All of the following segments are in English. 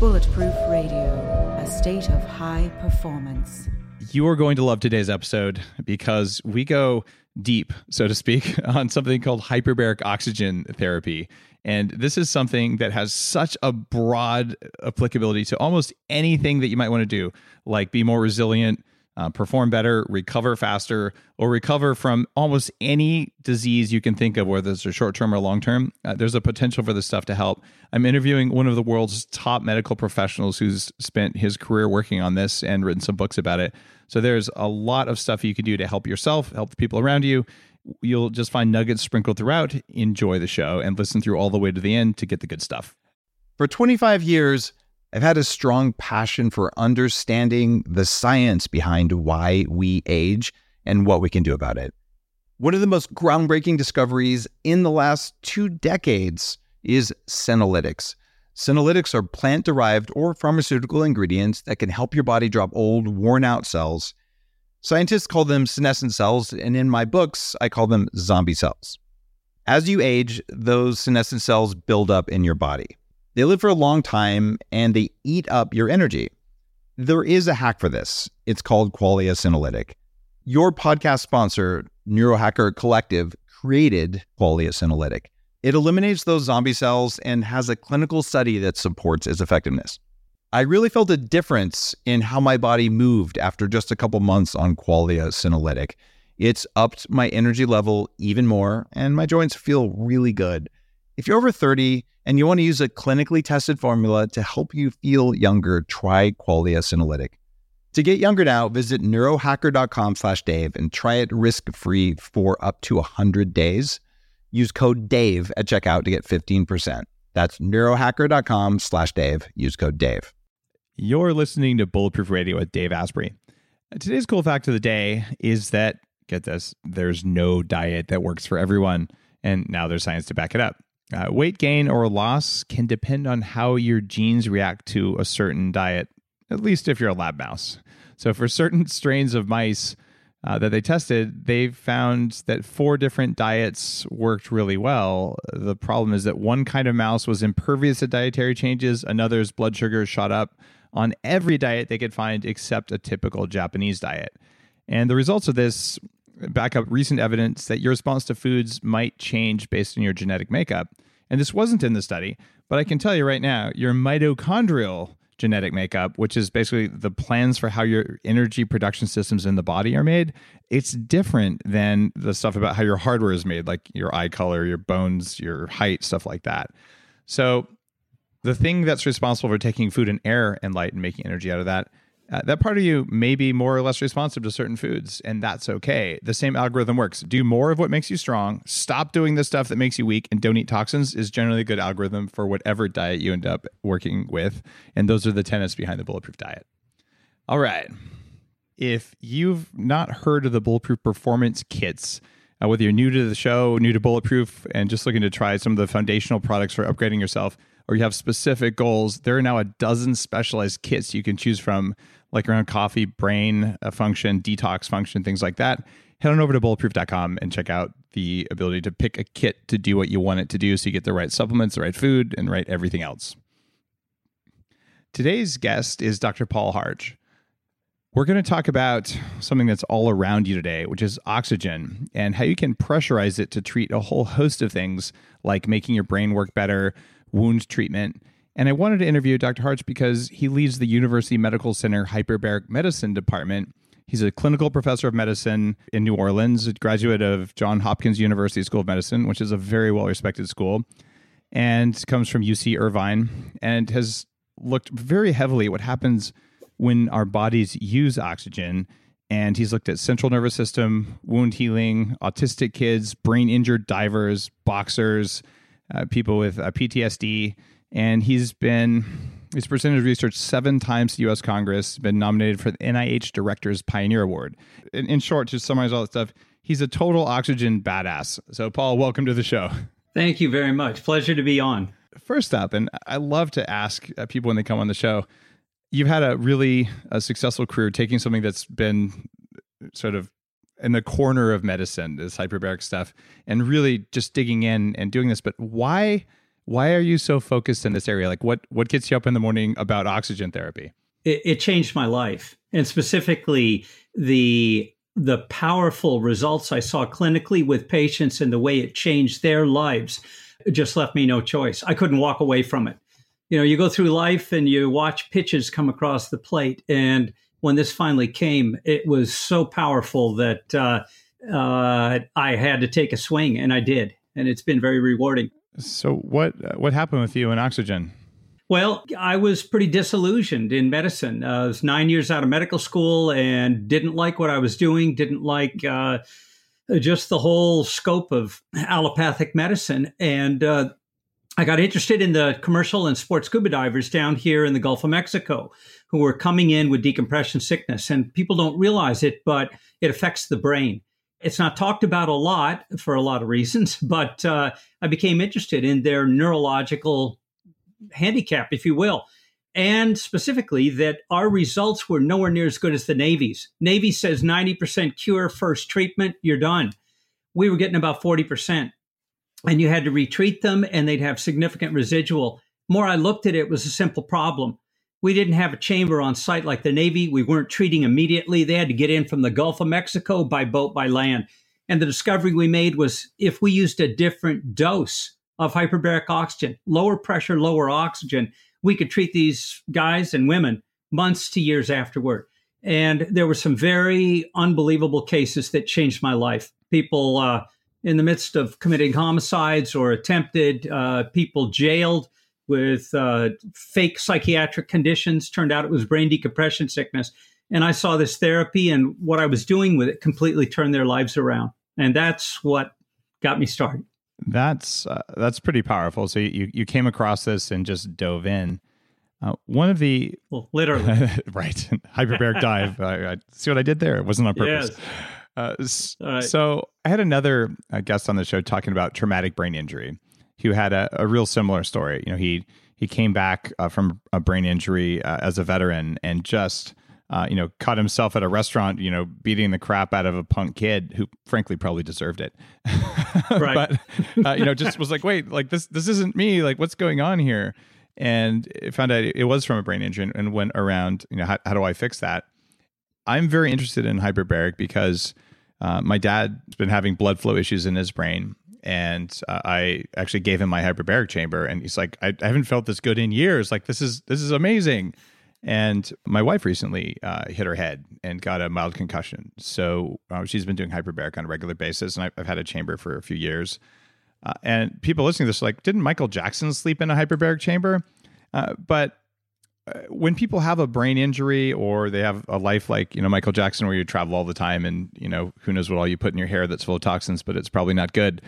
Bulletproof Radio, a state of high performance. You are going to love today's episode because we go deep, so to speak, on something called hyperbaric oxygen therapy. And this is something that has such a broad applicability to almost anything that you might want to do, like be more resilient, uh, perform better, recover faster, or recover from almost any disease you can think of, whether it's a short term or long term. Uh, there's a potential for this stuff to help. I'm interviewing one of the world's top medical professionals who's spent his career working on this and written some books about it. So there's a lot of stuff you can do to help yourself, help the people around you. You'll just find nuggets sprinkled throughout. Enjoy the show and listen through all the way to the end to get the good stuff. For 25 years, I've had a strong passion for understanding the science behind why we age and what we can do about it. One of the most groundbreaking discoveries in the last two decades is senolytics. Senolytics are plant derived or pharmaceutical ingredients that can help your body drop old, worn out cells. Scientists call them senescent cells, and in my books, I call them zombie cells. As you age, those senescent cells build up in your body. They live for a long time and they eat up your energy. There is a hack for this. It's called Qualia Senolytic. Your podcast sponsor, Neurohacker Collective, created Qualia Senolytic. It eliminates those zombie cells and has a clinical study that supports its effectiveness. I really felt a difference in how my body moved after just a couple months on Qualia Senolytic. It's upped my energy level even more, and my joints feel really good. If you're over 30 and you want to use a clinically tested formula to help you feel younger, try Qualia Senolytic. To get younger now, visit neurohacker.com slash Dave and try it risk-free for up to 100 days. Use code DAVE at checkout to get 15%. That's neurohacker.com slash Dave. Use code DAVE. You're listening to Bulletproof Radio with Dave Asprey. Today's cool fact of the day is that, get this, there's no diet that works for everyone. And now there's science to back it up. Uh, weight gain or loss can depend on how your genes react to a certain diet, at least if you're a lab mouse. So, for certain strains of mice uh, that they tested, they found that four different diets worked really well. The problem is that one kind of mouse was impervious to dietary changes, another's blood sugar shot up on every diet they could find except a typical Japanese diet. And the results of this back up recent evidence that your response to foods might change based on your genetic makeup. And this wasn't in the study, but I can tell you right now, your mitochondrial genetic makeup, which is basically the plans for how your energy production systems in the body are made, it's different than the stuff about how your hardware is made, like your eye color, your bones, your height, stuff like that. So, the thing that's responsible for taking food and air and light and making energy out of that that part of you may be more or less responsive to certain foods, and that's okay. The same algorithm works. Do more of what makes you strong, stop doing the stuff that makes you weak, and don't eat toxins is generally a good algorithm for whatever diet you end up working with. And those are the tenets behind the bulletproof diet. All right. If you've not heard of the bulletproof performance kits, uh, whether you're new to the show, new to bulletproof, and just looking to try some of the foundational products for upgrading yourself, or you have specific goals, there are now a dozen specialized kits you can choose from like around coffee, brain uh, function, detox function, things like that, head on over to bulletproof.com and check out the ability to pick a kit to do what you want it to do so you get the right supplements, the right food, and right everything else. Today's guest is Dr. Paul Harch. We're going to talk about something that's all around you today, which is oxygen and how you can pressurize it to treat a whole host of things like making your brain work better, wound treatment, and I wanted to interview Dr. Harch because he leads the University Medical Center Hyperbaric Medicine Department. He's a clinical professor of medicine in New Orleans, a graduate of Johns Hopkins University School of Medicine, which is a very well respected school, and comes from UC Irvine and has looked very heavily at what happens when our bodies use oxygen. And he's looked at central nervous system, wound healing, autistic kids, brain injured divers, boxers, uh, people with uh, PTSD and he's been he's presented research seven times to U.S. Congress, been nominated for the NIH Director's Pioneer Award. In, in short, to summarize all that stuff, he's a total oxygen badass. So, Paul, welcome to the show. Thank you very much. Pleasure to be on. First up, and I love to ask uh, people when they come on the show, you've had a really a successful career taking something that's been sort of in the corner of medicine, this hyperbaric stuff, and really just digging in and doing this. But why why are you so focused in this area? Like what what gets you up in the morning about oxygen therapy? It, it changed my life, and specifically the the powerful results I saw clinically with patients and the way it changed their lives just left me no choice. I couldn't walk away from it. You know, you go through life and you watch pitches come across the plate. And when this finally came, it was so powerful that uh, uh, I had to take a swing, and I did. And it's been very rewarding. So, what what happened with you in oxygen? Well, I was pretty disillusioned in medicine. Uh, I was nine years out of medical school and didn't like what I was doing, didn't like uh, just the whole scope of allopathic medicine. And uh, I got interested in the commercial and sports scuba divers down here in the Gulf of Mexico who were coming in with decompression sickness. And people don't realize it, but it affects the brain. It's not talked about a lot for a lot of reasons, but uh, I became interested in their neurological handicap, if you will. And specifically, that our results were nowhere near as good as the Navy's. Navy says 90% cure, first treatment, you're done. We were getting about 40%. And you had to retreat them, and they'd have significant residual. More I looked at it, it was a simple problem. We didn't have a chamber on site like the Navy. We weren't treating immediately. They had to get in from the Gulf of Mexico by boat, by land. And the discovery we made was if we used a different dose of hyperbaric oxygen, lower pressure, lower oxygen, we could treat these guys and women months to years afterward. And there were some very unbelievable cases that changed my life. People uh, in the midst of committing homicides or attempted, uh, people jailed with uh, fake psychiatric conditions. Turned out it was brain decompression sickness. And I saw this therapy and what I was doing with it completely turned their lives around. And that's what got me started. That's uh, that's pretty powerful. So you you came across this and just dove in. Uh, one of the well, literally right hyperbaric dive. I, I, see what I did there. It wasn't on purpose. Yes. Uh, right. So I had another uh, guest on the show talking about traumatic brain injury, who had a, a real similar story. You know, he he came back uh, from a brain injury uh, as a veteran and just uh, you know, caught himself at a restaurant, you know, beating the crap out of a punk kid who, frankly, probably deserved it. right. but uh, you know, just was like, wait, like this, this isn't me. Like, what's going on here? And it found out it was from a brain injury, and went around. You know, how, how do I fix that? I'm very interested in hyperbaric because uh, my dad's been having blood flow issues in his brain, and uh, I actually gave him my hyperbaric chamber, and he's like, I, I haven't felt this good in years. Like, this is this is amazing. And my wife recently uh, hit her head and got a mild concussion. So uh, she's been doing hyperbaric on a regular basis, and I've, I've had a chamber for a few years. Uh, and people listening to this like, didn't Michael Jackson sleep in a hyperbaric chamber? Uh, but uh, when people have a brain injury or they have a life like you know Michael Jackson, where you travel all the time, and you know who knows what all you put in your hair that's full of toxins, but it's probably not good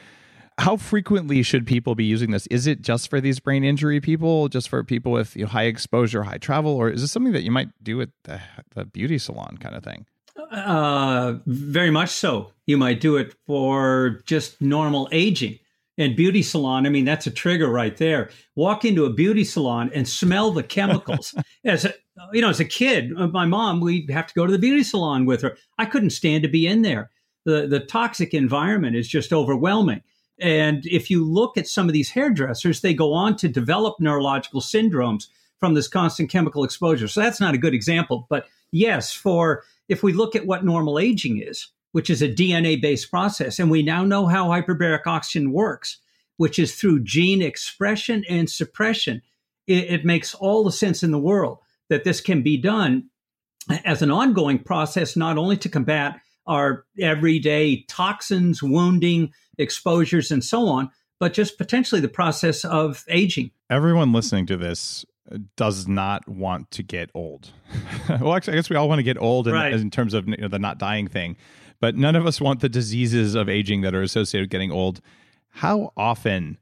how frequently should people be using this? Is it just for these brain injury people, just for people with you know, high exposure, high travel, or is this something that you might do at the, the beauty salon kind of thing? Uh, very much so. You might do it for just normal aging. And beauty salon, I mean, that's a trigger right there. Walk into a beauty salon and smell the chemicals. as a, you know, as a kid, uh, my mom, we'd have to go to the beauty salon with her. I couldn't stand to be in there. The the toxic environment is just overwhelming. And if you look at some of these hairdressers, they go on to develop neurological syndromes from this constant chemical exposure. So that's not a good example. But yes, for if we look at what normal aging is, which is a DNA based process, and we now know how hyperbaric oxygen works, which is through gene expression and suppression, it, it makes all the sense in the world that this can be done as an ongoing process, not only to combat our everyday toxins, wounding, exposures, and so on, but just potentially the process of aging. Everyone listening to this does not want to get old. well, actually, I guess we all want to get old in, right. in terms of you know, the not dying thing, but none of us want the diseases of aging that are associated with getting old. How often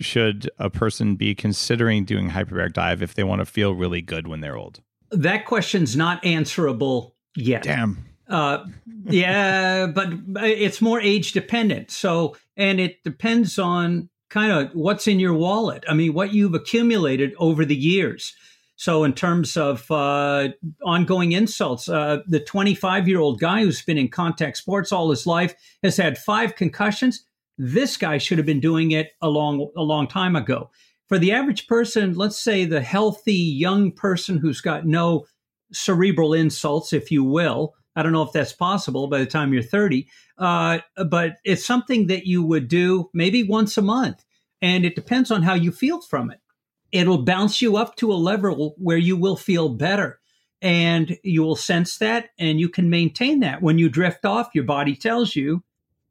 should a person be considering doing hyperbaric dive if they want to feel really good when they're old? That question's not answerable yet. Damn. Uh, yeah, but it's more age dependent. So, and it depends on kind of what's in your wallet. I mean, what you've accumulated over the years. So, in terms of uh, ongoing insults, uh, the 25 year old guy who's been in contact sports all his life has had five concussions. This guy should have been doing it a long, a long time ago. For the average person, let's say the healthy young person who's got no cerebral insults, if you will, I don't know if that's possible by the time you're 30, uh, but it's something that you would do maybe once a month. And it depends on how you feel from it. It'll bounce you up to a level where you will feel better and you will sense that and you can maintain that. When you drift off, your body tells you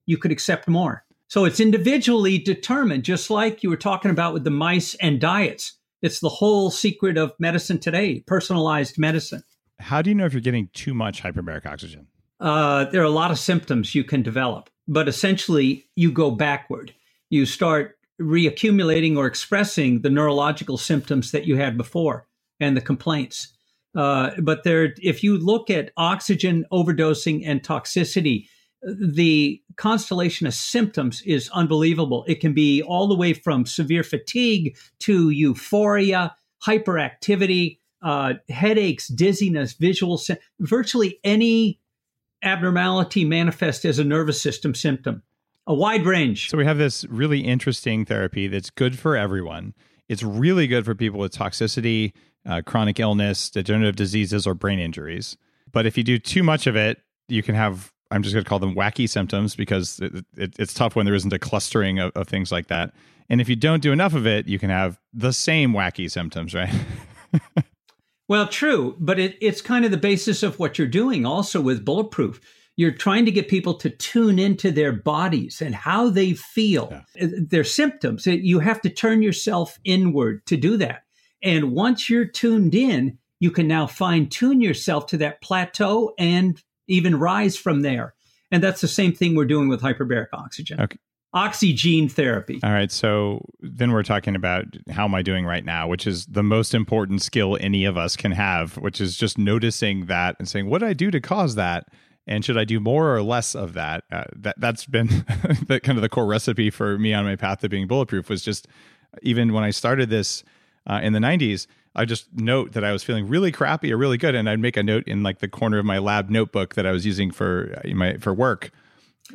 you could accept more. So it's individually determined, just like you were talking about with the mice and diets. It's the whole secret of medicine today, personalized medicine. How do you know if you're getting too much hyperbaric oxygen? Uh, there are a lot of symptoms you can develop, but essentially you go backward. You start reaccumulating or expressing the neurological symptoms that you had before and the complaints. Uh, but there, if you look at oxygen overdosing and toxicity, the constellation of symptoms is unbelievable. It can be all the way from severe fatigue to euphoria, hyperactivity, uh, headaches, dizziness, visual, virtually any abnormality manifest as a nervous system symptom. A wide range. So we have this really interesting therapy that's good for everyone. It's really good for people with toxicity, uh, chronic illness, degenerative diseases, or brain injuries. But if you do too much of it, you can have I'm just going to call them wacky symptoms because it, it, it's tough when there isn't a clustering of, of, things like that. And if you don't do enough of it, you can have the same wacky symptoms, right? Well, true, but it, it's kind of the basis of what you're doing also with Bulletproof. You're trying to get people to tune into their bodies and how they feel, yeah. Uh, their symptoms. You have to turn yourself inward to do that. And once you're tuned in, you can now fine tune yourself to that plateau and even rise from there. And that's the same thing we're doing with hyperbaric oxygen. Okay oxygen therapy. All right. So then we're talking about how am I doing right now, which is the most important skill any of us can have, which is just noticing that and saying, what did I do to cause that? And should I do more or less of that? Uh, that that's been the kind of the core recipe for me on my path to being bulletproof was just even when I started this uh, in the 90s, I just note that I was feeling really crappy or really good, and I'd make a note in like the corner of my lab notebook that I was using for uh, my for work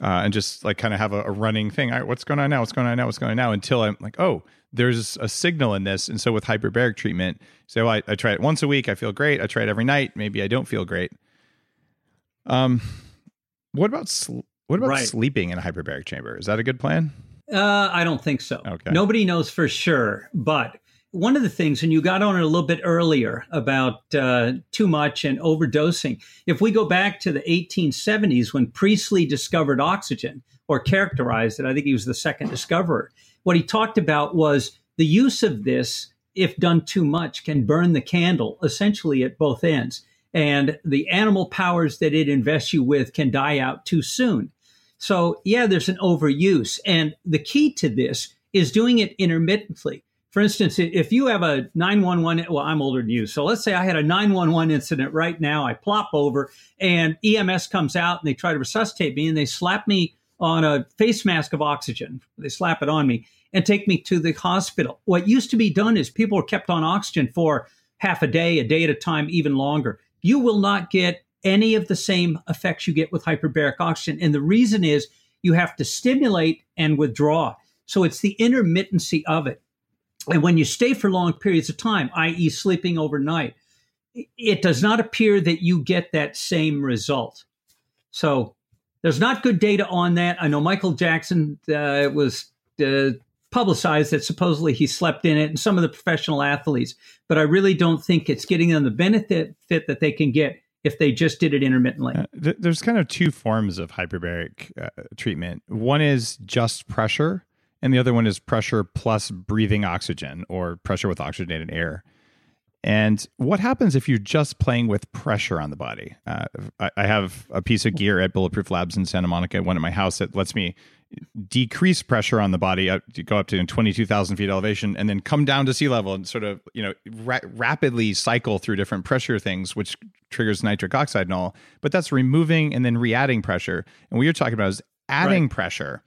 uh, and just like kind of have a, a running thing. All right, what's going on now? What's going on now? What's going on now? Until I'm like, oh, there's a signal in this. And so with hyperbaric treatment, so I, I try it once a week. I feel great. I try it every night. Maybe I don't feel great. Um, what about sl- what about right. sleeping in a hyperbaric chamber? Is that a good plan? Uh, I don't think so. Okay. Nobody knows for sure, but one of the things, and you got on it a little bit earlier about uh, too much and overdosing. If we go back to the 1870s when Priestley discovered oxygen or characterized it, I think he was the second discoverer. What he talked about was the use of this, if done too much, can burn the candle essentially at both ends. And the animal powers that it invests you with can die out too soon. So, yeah, there's an overuse. And the key to this is doing it intermittently for instance, if you have a 911, well, I'm older than you. So let's say I had a 911 incident right now. I plop over and EMS comes out and they try to resuscitate me and they slap me on a face mask of oxygen. They slap it on me and take me to the hospital. What used to be done is people were kept on oxygen for half a day, a day at a time, even longer. You will not get any of the same effects you get with hyperbaric oxygen. And the reason is you have to stimulate and withdraw. So it's the intermittency of it. And when you stay for long periods of time, i.e., sleeping overnight, it does not appear that you get that same result. So there's not good data on that. I know Michael Jackson uh, was uh, publicized that supposedly he slept in it, and some of the professional athletes, but I really don't think it's getting them the benefit fit that they can get if they just did it intermittently. Uh, th- there's kind of two forms of hyperbaric uh, treatment. One is just pressure, and the other one is pressure plus breathing oxygen or pressure with oxygenated air. And what happens if you're just playing with pressure on the body? Uh, I, I, have a piece of gear at Bulletproof Labs in Santa Monica, one at my house that lets me decrease pressure on the body, uh, go up to 22,000 feet elevation, and then come down to sea level and sort of, you know, ra- rapidly cycle through different pressure things, which triggers nitric oxide and all. But that's removing and then re-adding pressure. And what you're talking about is adding right. pressure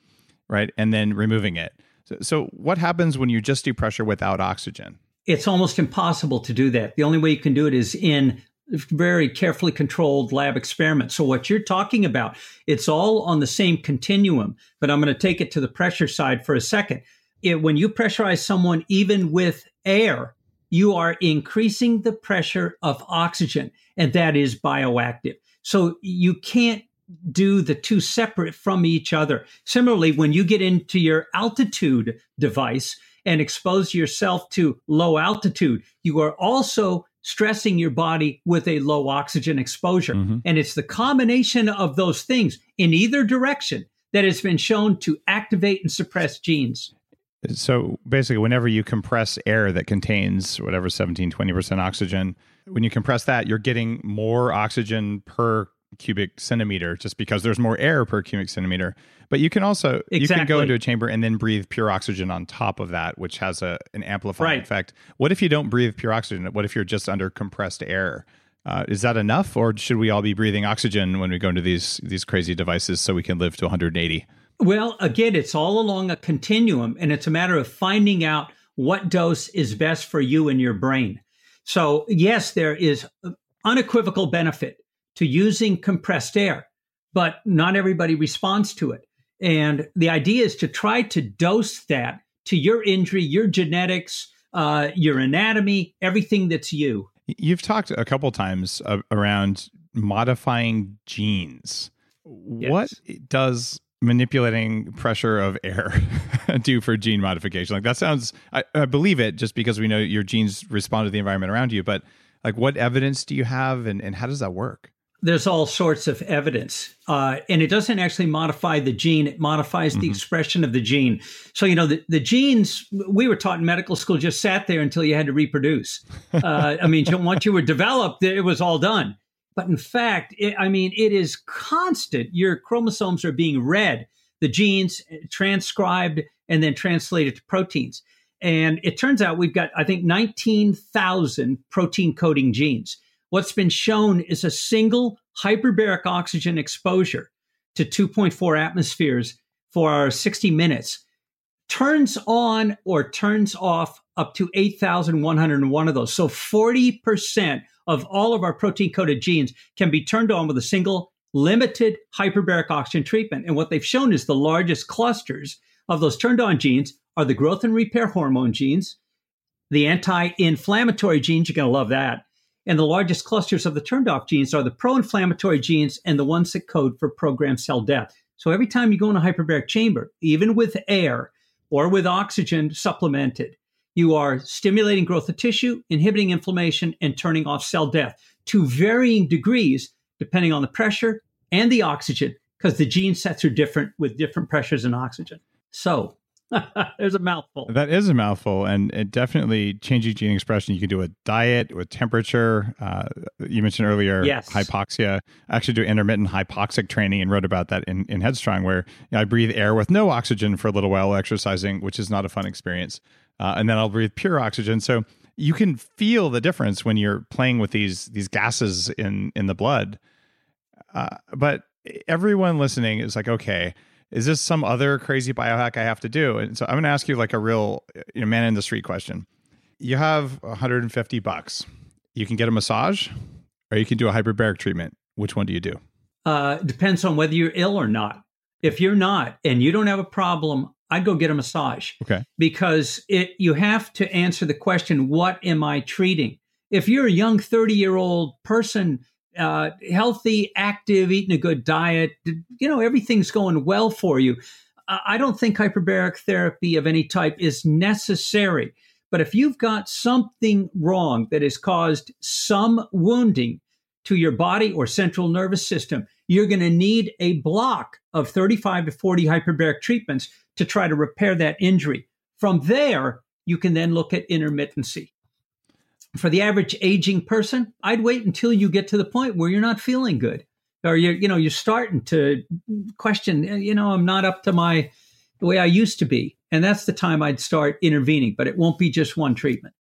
right? And then removing it. So, so, what happens when you just do pressure without oxygen? it's almost impossible to do that. The only way you can do it is in very carefully controlled lab experiments. So what you're talking about, it's all on the same continuum, but I'm going to take it to the pressure side for a second. It, when you pressurize someone even with air, you are increasing the pressure of oxygen, and that is bioactive. So you can't do the two separate from each other. Similarly, when you get into your altitude device and expose yourself to low altitude, you are also stressing your body with a low oxygen exposure. Mm-hmm. And it's the combination of those things in either direction that has been shown to activate and suppress genes. So basically, whenever you compress air that contains whatever 17, 20% oxygen, when you compress that, you're getting more oxygen per cubic centimeter just because there's more air per cubic centimeter. But you can also exactly. you can go into a chamber and then breathe pure oxygen on top of that, which has a an amplifying right. effect. What if you don't breathe pure oxygen? What if you're just under compressed air? Uh, is that enough, or should we all be breathing oxygen when we go into these these crazy devices so we can live to 180? Well, again, it's all along a continuum, and it's a matter of finding out what dose is best for you and your brain. So, yes, there is unequivocal benefit to using compressed air, but not everybody responds to it. And the idea is to try to dose that to your injury, your genetics, uh, your anatomy, everything that's you. You've talked a couple times uh, around modifying genes. Yes. What does manipulating pressure of air do for gene modification like that sounds I, I, believe it just because we know your genes respond to the environment around you but like what evidence do you have and, and how does that work there's all sorts of evidence uh, and it doesn't actually modify the gene it modifies the mm-hmm. expression of the gene so you know the, the genes we were taught in medical school just sat there until you had to reproduce uh, i mean once you were developed it was all done but in fact, it, I mean, it is constant. Your chromosomes are being read, the genes eh, transcribed and then translated to proteins. And it turns out we've got, I think, 19,000 protein coding genes. What's been shown is a single hyperbaric oxygen exposure to 2.4 atmospheres for 60 minutes turns on or turns off up to 8,101 of those. So 40% of all of our protein coded genes can be turned on with a single limited hyperbaric oxygen treatment. And what they've shown is the largest clusters of those turned on genes are the growth and repair hormone genes, the anti inflammatory genes, you're going to love that. And the largest clusters of the turned off genes are the pro inflammatory genes and the ones that code for programmed cell death. So every time you go in a hyperbaric chamber, even with air or with oxygen supplemented, you are stimulating growth of tissue, inhibiting inflammation, and turning off cell death to varying degrees, depending on the pressure and the oxygen, because the gene sets are different with different pressures and oxygen. So there's a mouthful. That is a mouthful, and it definitely changes gene expression. You can do a diet with temperature. Uh, you mentioned earlier yes. hypoxia. I actually do intermittent hypoxic training and wrote about that in, in Headstrong, where you know, I breathe air with no oxygen for a little while exercising, which is not a fun experience uh, and then I'll breathe pure oxygen. So you can feel the difference when you're playing with these these gases in in the blood. Uh, but everyone listening is like, okay, is this some other crazy biohack I have to do? And so I'm going to ask you like a real you know, man in the street question. You have 150 bucks. You can get a massage, or you can do a hyperbaric treatment. Which one do you do? Uh, depends on whether you're ill or not. If you're not and you don't have a problem, I'd go get a massage. Okay. Because it you have to answer the question, what am I treating? If you're a young 30 year old person, uh, healthy, active, eating a good diet, you know, everything's going well for you. I don't think hyperbaric therapy of any type is necessary. But if you've got something wrong that has caused some wounding to your body or central nervous system, you're going to need a block of 35 to 40 hyperbaric treatments to try to repair that injury. From there, you can then look at intermittency. For the average aging person, I'd wait until you get to the point where you're not feeling good or you're, you know, you're starting to question, eh, you know, I'm not up to my, the way I used to be. And that's the time I'd start intervening, but it won't be just one treatment.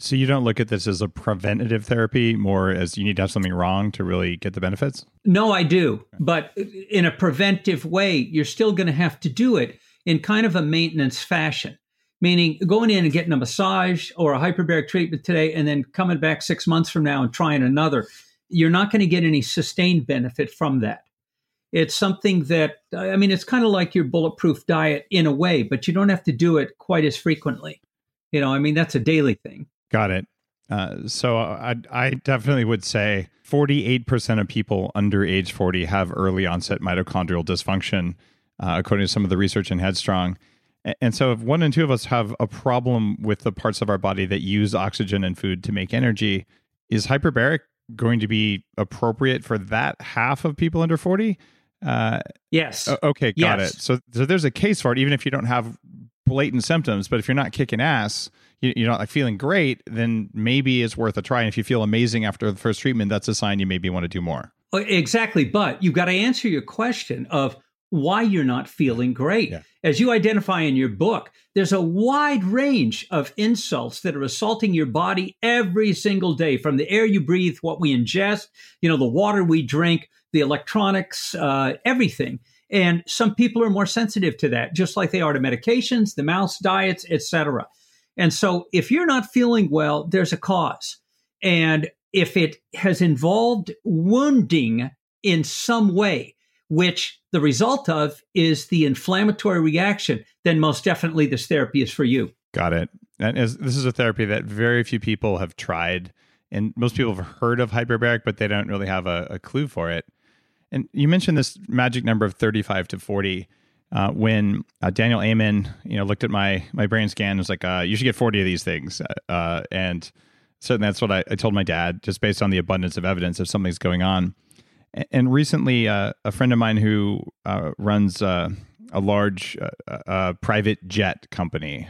So you don't look at this as a preventative therapy, more as you need to have something wrong to really get the benefits? No, I do. But in a preventive way, you're still going to have to do it in kind of a maintenance fashion, meaning going in and getting a massage or a hyperbaric treatment today and then coming back six months from now and trying another. You're not going to get any sustained benefit from that. It's something that, I mean, it's kind of like your bulletproof diet in a way, but you don't have to do it quite as frequently. You know, I mean, that's a daily thing. Got it. Uh, so I, I definitely would say 48% of people under age 40 have early onset mitochondrial dysfunction, uh, according to some of the research in Headstrong. And so, if one and two of us have a problem with the parts of our body that use oxygen and food to make energy, is hyperbaric going to be appropriate for that half of people under 40? Uh, yes. Okay, got yes. it. So, so there's a case for it, even if you don't have blatant symptoms. But if you're not kicking ass, you're not like feeling great, then maybe it's worth a try. And if you feel amazing after the first treatment, that's a sign you maybe want to do more. Exactly. But you've got to answer your question of why you're not feeling great. Yeah. As you identify in your book, there's a wide range of insults that are assaulting your body every single day from the air you breathe, what we ingest, you know, the water we drink, the electronics, uh, everything. And some people are more sensitive to that, just like they are to medications, the mouse diets, etc. And so if you're not feeling well, there's a cause. And if it has involved wounding in some way, which the result of is the inflammatory reaction, then most definitely this therapy is for you. Got it. And as, this is a therapy that very few people have tried. And most people have heard of hyperbaric, but they don't really have a, a clue for it. And you mentioned this magic number of 35 to 40 uh, when uh, Daniel Amen, you know, looked at my my brain scan and was like, uh, "You should get forty of these things," uh, and certainly that's what I, I, told my dad, just based on the abundance of evidence if something's going on. And recently, uh, a friend of mine who uh, runs a large private jet company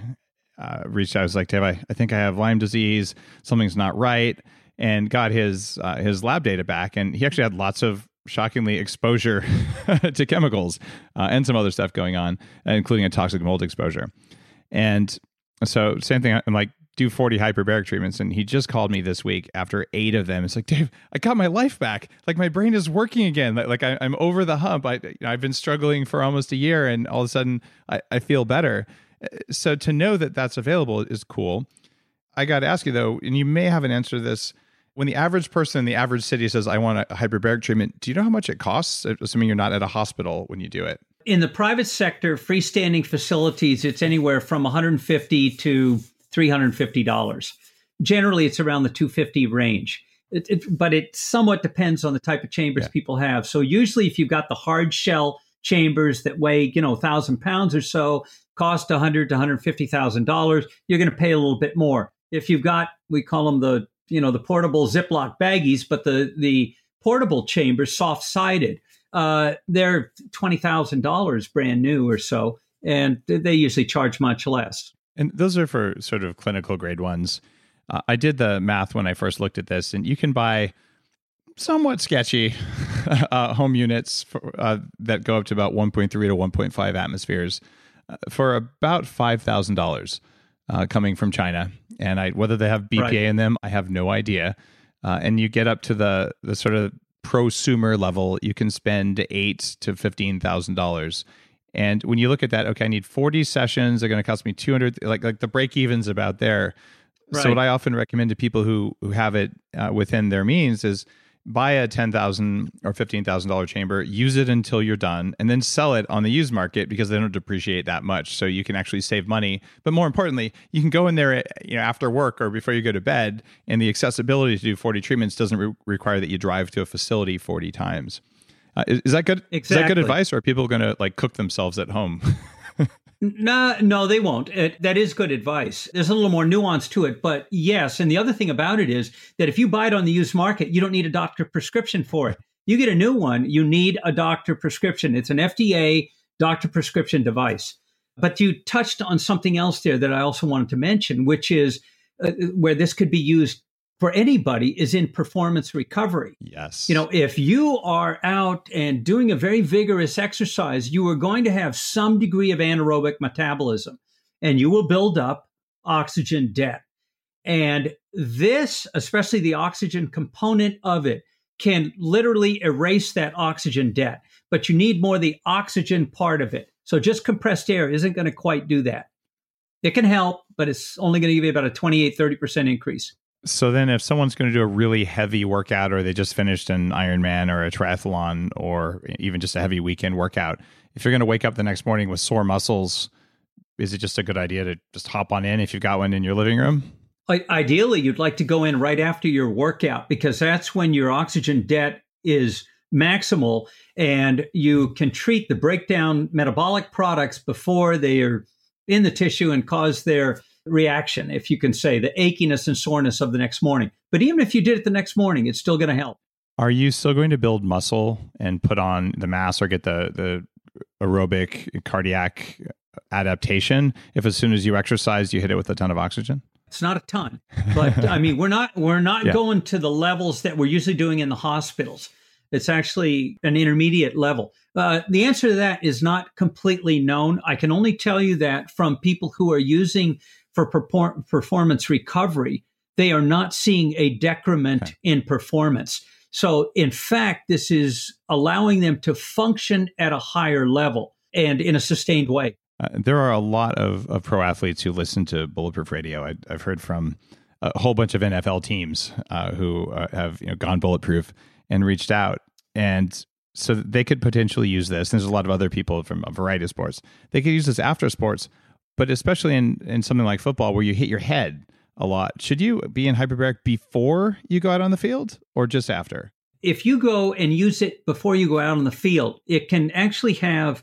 reached out. I was like, "Dave, I, I think I have Lyme disease. Something's not right." And got his his lab data back, and he actually had lots of shockingly exposure to chemicals uh, and some other stuff going on, including a toxic mold exposure. And so, same thing. I'm like, do 40 hyperbaric treatments. And he just called me this week after eight of them. It's like, Dave, I got my life back. Like my brain is working again. Like, I, am over the hump. I, I've been struggling for almost a year and all of a sudden I, I feel better. Uh, so to know that that's available is cool. I got to ask you though, and you may have an answer to this when the average person in the average city says, I want a hyperbaric treatment, do you know how much it costs? Assuming you're not at a hospital when you do it. In the private sector, freestanding facilities, it's anywhere from 150 to $350. Generally, it's around the 250 range. It, it, but it somewhat depends on the type of chambers yeah. people have. So usually, if you've got the hard shell chambers that weigh, you know, thousand pounds or so, cost 100 to 150 thousand dollars, you're going to pay a little bit more. If you've got, we call them the you know the portable Ziploc baggies, but the the portable chambers, soft sided, uh, they're twenty thousand dollars brand new or so, and they usually charge much less. And those are for sort of clinical grade ones. Uh, I did the math when I first looked at this, and you can buy somewhat sketchy uh, home units for, uh, that go up to about 1.3 to 1.5 atmospheres uh, for about five thousand dollars uh, coming from China, and I whether they have BPA right. in them, I have no idea. Uh, and you get up to the the sort of prosumer level, you can spend eight to fifteen thousand dollars. And when you look at that, okay, I need forty sessions. They're going to cost me two hundred. Like like the break evens about there. Right. So what I often recommend to people who who have it uh, within their means is buy a ten thousand or fifteen thousand dollar chamber, use it until you're done, and then sell it on the used market because they don't depreciate that much. So you can actually save money. But more importantly, you can go in there, you know, after work or before you go to bed, and the accessibility to do forty treatments doesn't re- require that you drive to a facility forty times. Uh, is, is, that good? Exactly. Is that good advice, or are people going to like cook themselves at home? No, no, they won't. It, that is good advice. There's a little more nuance to it, but yes. And the other thing about it is that if you buy it on the used market, you don't need a doctor prescription for it. You get a new one, you need a doctor prescription. It's an FDA doctor prescription device. But you touched on something else there that I also wanted to mention, which is uh, where this could be used for anybody is in performance recovery. Yes. You know, if you are out and doing a very vigorous exercise, you are going to have some degree of anaerobic metabolism and you will build up oxygen debt. And this, especially the oxygen component of it, can literally erase that oxygen debt. But you need more the oxygen part of it. So just compressed air isn't going to quite do that. It can help, but it's only going to give you about a 28, 30% increase. So then, if someone's going to do a really heavy workout, or they just finished an Ironman or a triathlon, or even just a heavy weekend workout, if you're going to wake up the next morning with sore muscles, is it just a good idea to just hop on in if you've got one in your living room? Ideally, you'd like to go in right after your workout because that's when your oxygen debt is maximal and you can treat the breakdown metabolic products before they are in the tissue and cause their reaction, if you can say, the achiness and soreness of the next morning. But even if you did it the next morning, it's still going to help. Are you still going to build muscle and put on the mass or get the the aerobic cardiac adaptation if as soon as you exercise you hit it with a ton of oxygen? It's not a ton, but I mean we're not we're not yeah. going to the levels that we're usually doing in the hospitals. It's actually an intermediate level. Uh, the answer to that is not completely known. I can only tell you that from people who are using for perform- performance recovery, they are not seeing a decrement okay. in performance. So, in fact, this is allowing them to function at a higher level and in a sustained way. Uh, there are a lot of, of pro athletes who listen to Bulletproof Radio. I, have heard from a whole bunch of NFL teams uh, who uh, have you know, gone bulletproof and reached out. And so they could potentially use this. And there's a lot of other people from a variety of sports. They could use this after sports, but especially in, in something like football where you hit your head a lot. Should you be in hyperbaric before you go out on the field or just after? If you go and use it before you go out on the field, it can actually have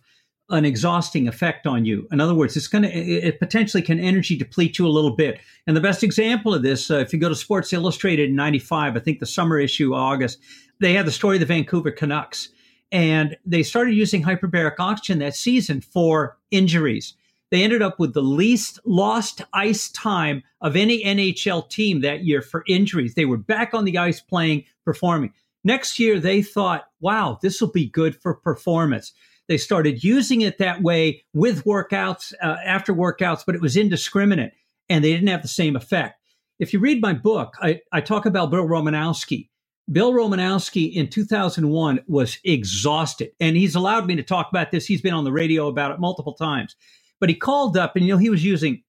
an exhausting effect on you. In other words, it's going to, it potentially can energy deplete you a little bit. And the best example of this, uh, if you go to Sports Illustrated in 95, I think the summer issue, August, they had the story of the Vancouver Canucks. And they started using hyperbaric oxygen that season for injuries. They ended up with the least lost ice time of any NHL team that year for injuries. They were back on the ice playing, performing. Next year, they thought, wow, this will be good for performance. They started using it that way with workouts, uh, after workouts, but it was indiscriminate and they didn't have the same effect. If you read my book, I, I talk about Bill Romanowski. Bill Romanowski in 2001 was exhausted, and he's allowed me to talk about this. He's been on the radio about it multiple times. But he called up, and you know he was using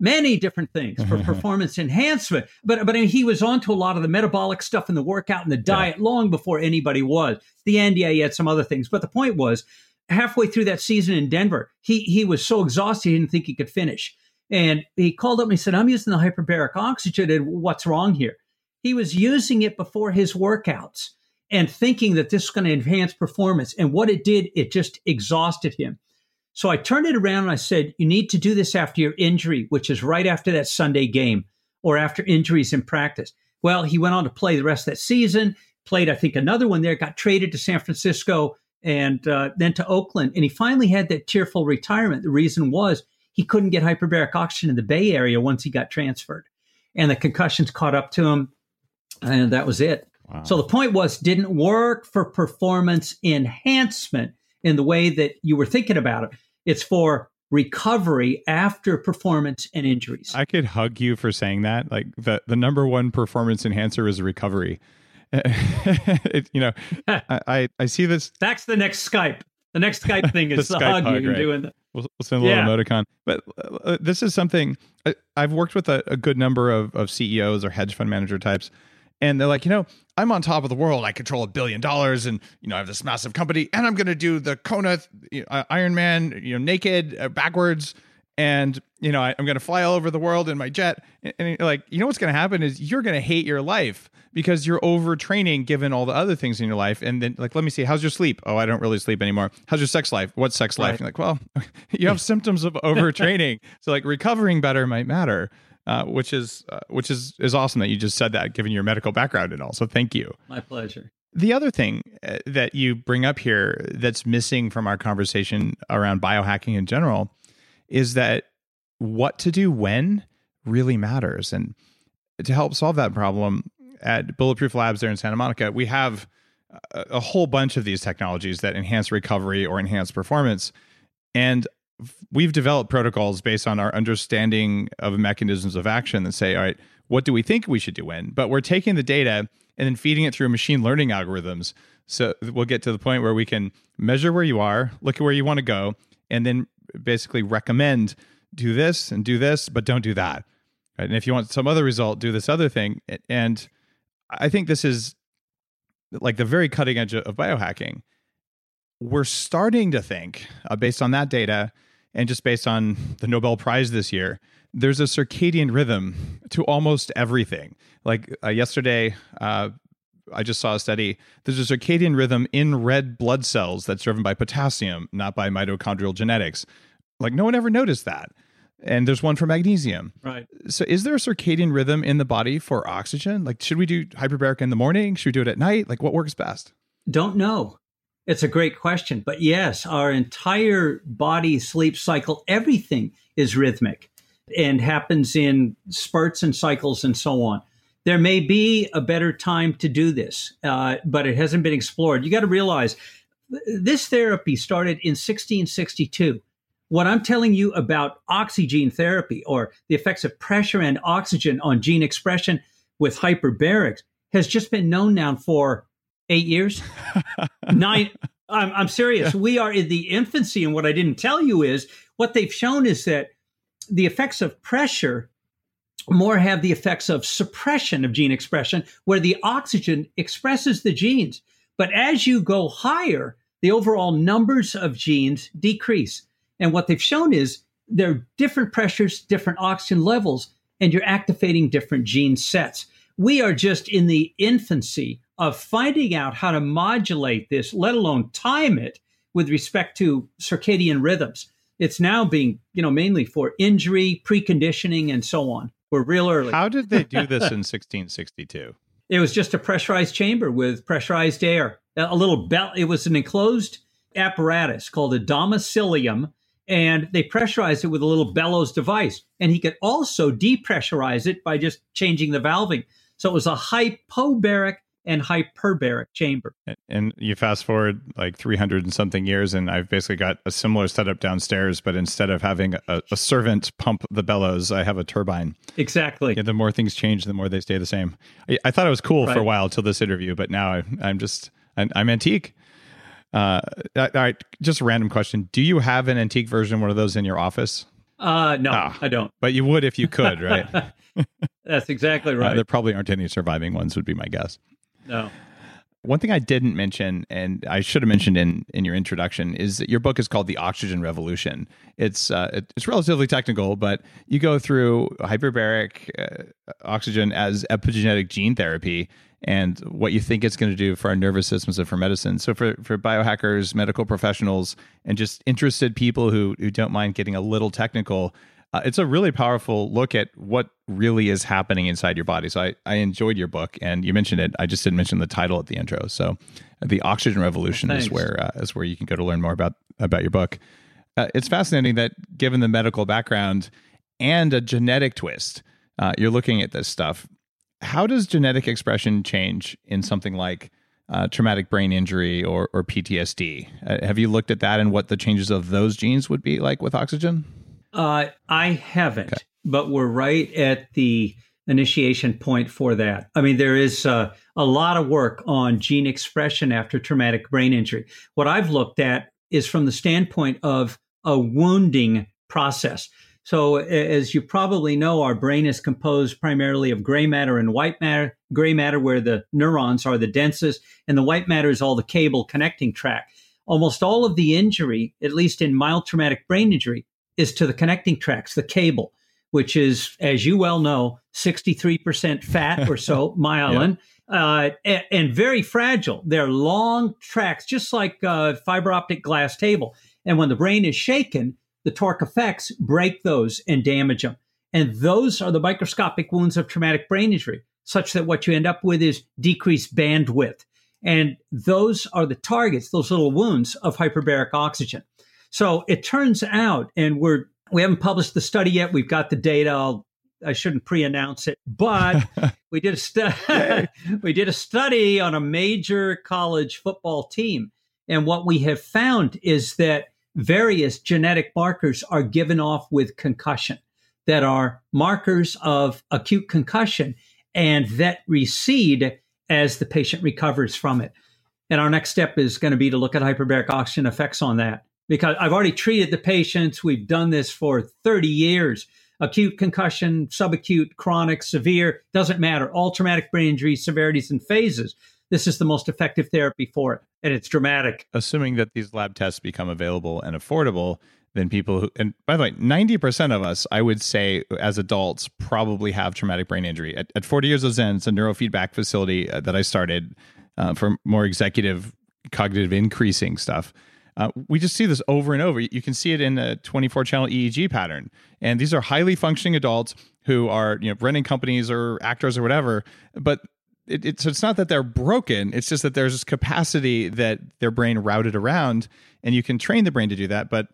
many different things for uh-huh. performance enhancement. But but I mean, he was onto a lot of the metabolic stuff and the workout and the diet yeah. long before anybody was. The end, yeah, he had some other things. But the point was, halfway through that season in Denver, he he was so exhausted he didn't think he could finish. And he called up and he said, I'm using the hyperbaric oxygen. And what's wrong here? He was using it before his workouts and thinking that this is going to enhance performance. And what it did, it just exhausted him. So I turned it around and I said, You need to do this after your injury, which is right after that Sunday game or after injuries in practice. Well, he went on to play the rest of that season, played, I think, another one there, got traded to San Francisco and uh, then to Oakland. And he finally had that tearful retirement. The reason was he couldn't get hyperbaric oxygen in the Bay Area once he got transferred. And the concussions caught up to him and that was it. Wow. So the point was didn't work for performance enhancement in the way that you were thinking about it. It's for recovery after performance and injuries. I could hug you for saying that. Like the the number one performance enhancer is recovery. it, you know, I, I, I see this. That's the next Skype. The next Skype thing is the, the hug, hug you're right. doing. The, we'll, send a little yeah. emoticon. But uh, this is something I, have worked with a, a, good number of, of CEOs or hedge fund manager types and they're like, you know, I'm on top of the world. I control a billion dollars, and you know, I have this massive company, and I'm going to do the Kona you know, Ironman, you know, naked uh, backwards, and you know, I, am going to fly all over the world in my jet. And, and like, you know, what's going to happen is you're going to hate your life because you're overtraining given all the other things in your life. And then, like, let me see, how's your sleep? Oh, I don't really sleep anymore. How's your sex life? What's sex life? Right. You're like, well, you have symptoms of overtraining, so like recovering better might matter uh, which is uh, which is is awesome that you just said that, given your medical background and all. So thank you. My pleasure. The other thing uh, that you bring up here that's missing from our conversation around biohacking in general is that what to do when really matters. And to help solve that problem at Bulletproof Labs there in Santa Monica, we have a, a whole bunch of these technologies that enhance recovery or enhance performance. And we've developed protocols based on our understanding of mechanisms of action that say, all right, what do we think we should do when? But we're taking the data and then feeding it through machine learning algorithms. So we'll get to the point where we can measure where you are, look at where you want to go, and then basically recommend do this and do this, but don't do that. Right? And if you want some other result, do this other thing. And I think this is like the very cutting edge of biohacking. We're starting to think, uh, based on that data and just based on the Nobel Prize this year, there's a circadian rhythm to almost everything. Like uh, yesterday, uh, I just saw a study. There's a circadian rhythm in red blood cells that's driven by potassium, not by mitochondrial genetics. Like no one ever noticed that and there's one for magnesium. Right. So is there a circadian rhythm in the body for oxygen? Like should we do hyperbaric in the morning? Should we do it at night? Like what works best? Don't know. It's a great question, but yes, our entire body sleep cycle, everything is rhythmic and happens in spurts and cycles and so on. There may be a better time to do this, uh, but it hasn't been explored. You got to realize this therapy started in 1662 what I'm telling you about oxygen therapy or the effects of pressure and oxygen on gene expression with hyperbarics has just been known now for eight years, nine. I'm, I'm serious. We are in the infancy. And what I didn't tell you is what they've shown is that the effects of pressure more have the effects of suppression of gene expression, where the oxygen expresses the genes. But as you go higher, the overall numbers of genes decrease. And what they've shown is there are different pressures, different oxygen levels, and you're activating different gene sets. We are just in the infancy of finding out how to modulate this, let alone time it with respect to circadian rhythms. It's now being, you know, mainly for injury, preconditioning, and so on. We're real early. How did they do this in 1662? It was just a pressurized chamber with pressurized air. A little bell. It was an enclosed apparatus called a domicilium and they pressurized it with a little bellows device. And he could also depressurize it by just changing the valving. So it was a hypobaric and hyperbaric chamber. And you fast forward like 300 and something years, and I've basically got a similar setup downstairs, but instead of having a, a servant pump the bellows, I have a turbine. Exactly. Yeah, the more things change, the more they stay the same. I, I thought it was cool right. for a while till this interview, but now I, am just, I'm, I'm antique. Uh, all right, just a random question. Do you have an antique version, one of those in your office? Uh, no, oh, I don't. But you would if you could, right? That's exactly uh, right. Uh, there probably aren't any surviving ones, would be my guess. No. One thing I didn't mention, and I should have mentioned in in your introduction, is that your book is called "The Oxygen Revolution." It's uh, it's relatively technical, but you go through hyperbaric uh, oxygen as epigenetic gene therapy and what you think it's going to do for our nervous systems and for medicine. So for for biohackers, medical professionals, and just interested people who who don't mind getting a little technical, it's a really powerful look at what really is happening inside your body. So I I enjoyed your book, and you mentioned it. I just didn't mention the title at the intro. So the Oxygen Revolution is where uh, is where you can go to learn more about about your book. Uh, it's fascinating that given the medical background and a genetic twist, uh, you're looking at this stuff how does genetic expression change in something like uh, traumatic brain injury or, or PTSD? Uh, have you looked at that and what the changes of those genes would be like with oxygen? Uh, I haven't, okay. but we're right at the initiation point for that. I mean, there is uh, a lot of work on gene expression after traumatic brain injury. What I've looked at is from the standpoint of a wounding process. So, as you probably know, our brain is composed primarily of gray matter and white matter. Gray matter, where the neurons are the densest, and the white matter is all the cable connecting track. Almost all of the injury, at least in mild traumatic brain injury, is to the connecting tracks, the cable, which is, as you well know, 63% fat or so, myelin. yeah. uh, and, and, very fragile. They're long tracks, just like a fiber optic glass table. And when the brain is shaken, the torque effects break those and damage them. And those are the microscopic wounds of traumatic brain injury, such that what you end up with is decreased bandwidth. And those are the targets, those little wounds of hyperbaric oxygen. So it turns out, and we're we haven't published the study yet. We've got the data. I'll, I shouldn't pre-announce it, but we did a stu- we did a study on a major college football team, and what we have found is that various genetic markers are given off with concussion that are markers of acute concussion and that recede as the patient recovers from it. And our next step is going to be to look at hyperbaric oxygen effects on that. Because I've already treated the patients. We've done this for 30 years. Acute concussion, subacute, chronic, severe, doesn't matter. All traumatic brain injury severities and phases. This is the most effective therapy for it, and it's dramatic. Assuming that these lab tests become available and affordable, then people who, and by the way, 90% of us, I would say, as adults, probably have traumatic brain injury. At, at 40 years of Zen, it's a neurofeedback facility uh, that I started uh, for more executive cognitive increasing stuff. Uh, we just see this over and over. You can see it in a 24 channel EEG pattern. And these are highly functioning adults who are, you know, running companies or actors or whatever. But it, it's, it's not that they're broken. It's just that there's this capacity that their brain routed around and you can train the brain to do that. But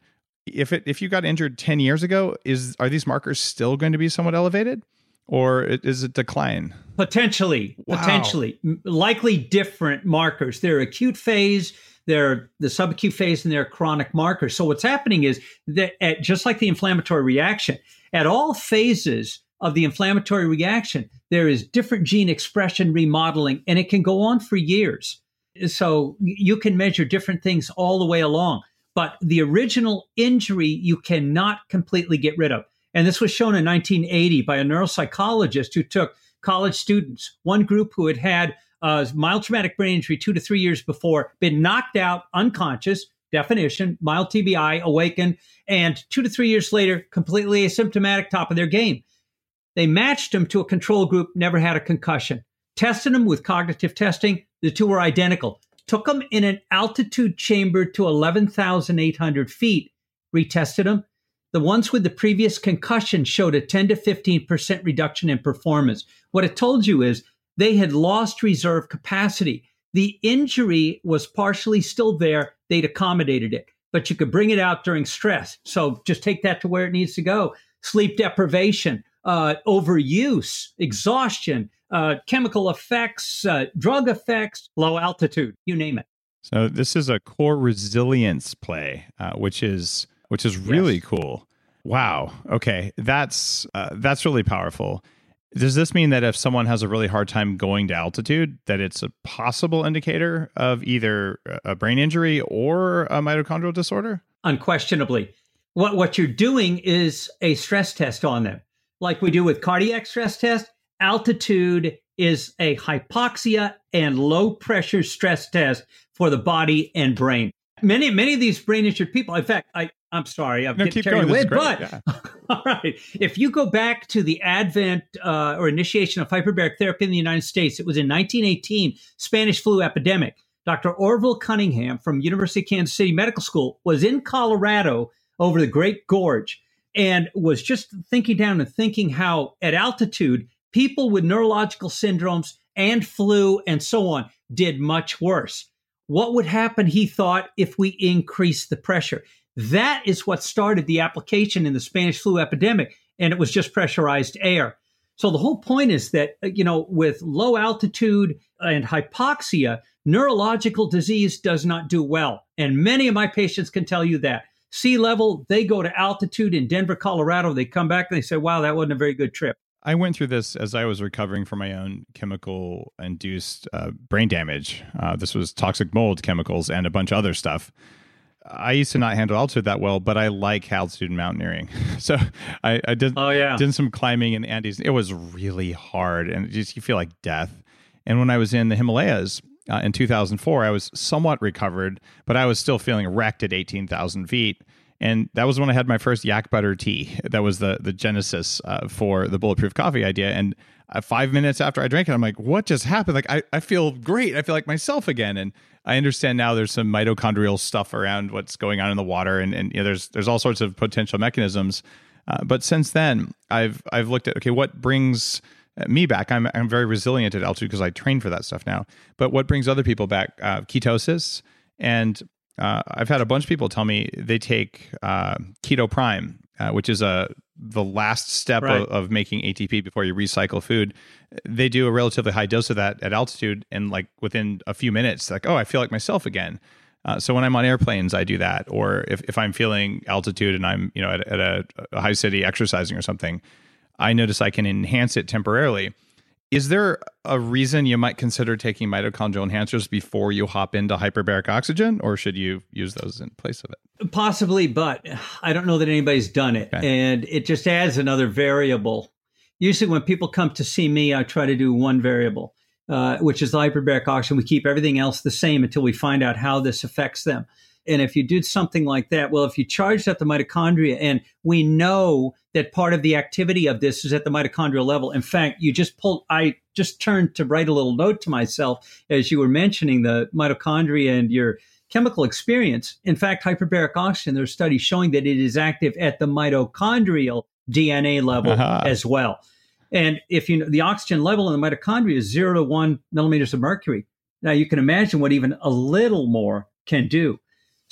if it, if you got injured 10 years ago, is, are these markers still going to be somewhat elevated? or is it decline? Potentially, wow. potentially, likely different markers. They're acute phase, they're the subacute phase, and they're chronic markers. So what's happening is that at, just like the inflammatory reaction, at all phases of the inflammatory reaction, there is different gene expression remodeling, and it can go on for years. So you can measure different things all the way along. But the original injury you cannot completely get rid of. And this was shown in 1980 by a neuropsychologist who took college students, one group who had had a mild traumatic brain injury two to three years before, been knocked out unconscious, definition, mild TBI, awakened, and two to three years later, completely asymptomatic, top of their game. They matched them to a control group, never had a concussion. Tested them with cognitive testing, the two were identical. Took them in an altitude chamber to 11,800 feet, retested them, the ones with the previous concussion showed a 10 to 15% reduction in performance. What it told you is they had lost reserve capacity. The injury was partially still there. They'd accommodated it, but you could bring it out during stress. So just take that to where it needs to go. Sleep deprivation, uh, overuse, exhaustion, uh, chemical effects, uh, drug effects, low altitude, you name it. So this is a core resilience play, uh, which is which is really yes. cool. Wow. Okay, that's uh, that's really powerful. Does this mean that if someone has a really hard time going to altitude, that it's a possible indicator of either a brain injury or a mitochondrial disorder? Unquestionably. What what you're doing is a stress test on them. Like we do with cardiac stress test, altitude is a hypoxia and low pressure stress test for the body and brain. Many many of these brain injured people, in fact, I, I'm sorry, I'm no, getting carried away. But yeah. all right, if you go back to the advent uh, or initiation of hyperbaric therapy in the United States, it was in 1918, Spanish flu epidemic. Dr. Orval Cunningham from University of Kansas City Medical School was in Colorado over the Great Gorge and was just thinking down and thinking how at altitude people with neurological syndromes and flu and so on did much worse. What would happen, he thought, if we increased the pressure? That is what started the application in the Spanish flu epidemic, and it was just pressurized air. So the whole point is that, uh, you know, with low altitude and hypoxia, neurological disease does not do well. And many of my patients can tell you that. Sea level, they go to altitude in Denver, Colorado, they come back and they say, wow, that wasn't a very good trip. I went through this as I was recovering from my own chemical induced uh, brain damage. Uh, this was toxic mold chemicals and a bunch of other stuff. I used to not handle altitude that well, but I like altitude mountaineering. So I, I did oh, yeah. did some climbing in the Andes. It was really hard, and just you feel like death. And when I was in the Himalayas uh, in 2004, I was somewhat recovered, but I was still feeling wrecked at 18,000 feet. And that was when I had my first yak butter tea. That was the the genesis uh, for the bulletproof coffee idea. And uh, five minutes after I drank it, I'm like, what just happened? Like, I, I feel great. I feel like myself again. And I understand now there's some mitochondrial stuff around what's going on in the water, and, and you know, there's there's all sorts of potential mechanisms. Uh, but since then, I've I've looked at okay, what brings me back? I'm I'm very resilient at altitude because I train for that stuff now. But what brings other people back? Uh, ketosis, and uh, I've had a bunch of people tell me they take uh, KetoPrime, uh, which is a the last step right. of, of, making ATP before you recycle food. They do a relatively high dose of that at altitude, and like within a few minutes, like oh, I feel like myself again. Uh, so when I'm on airplanes, I do that, or if, if I'm feeling altitude and I'm you know at, at a, a high city exercising or something, I notice I can enhance it temporarily. Is there a reason you might consider taking mitochondrial enhancers before you hop into hyperbaric oxygen, or should you use those in place of it? Possibly, but I don't know that anybody's done it. Okay. And it just adds another variable. Usually, when people come to see me, I try to do one variable, uh, which is the hyperbaric oxygen. We keep everything else the same until we find out how this affects them. And if you did something like that, well, if you charged up the mitochondria, and we know that part of the activity of this is at the mitochondrial level. In fact, you just pulled, I just turned to write a little note to myself as you were mentioning the mitochondria and your chemical experience. In fact, hyperbaric oxygen, there's studies showing that it is active at the mitochondrial DNA level uh-huh. as well. And if you know the oxygen level in the mitochondria is zero to one millimeters of mercury, now you can imagine what even a little more can do.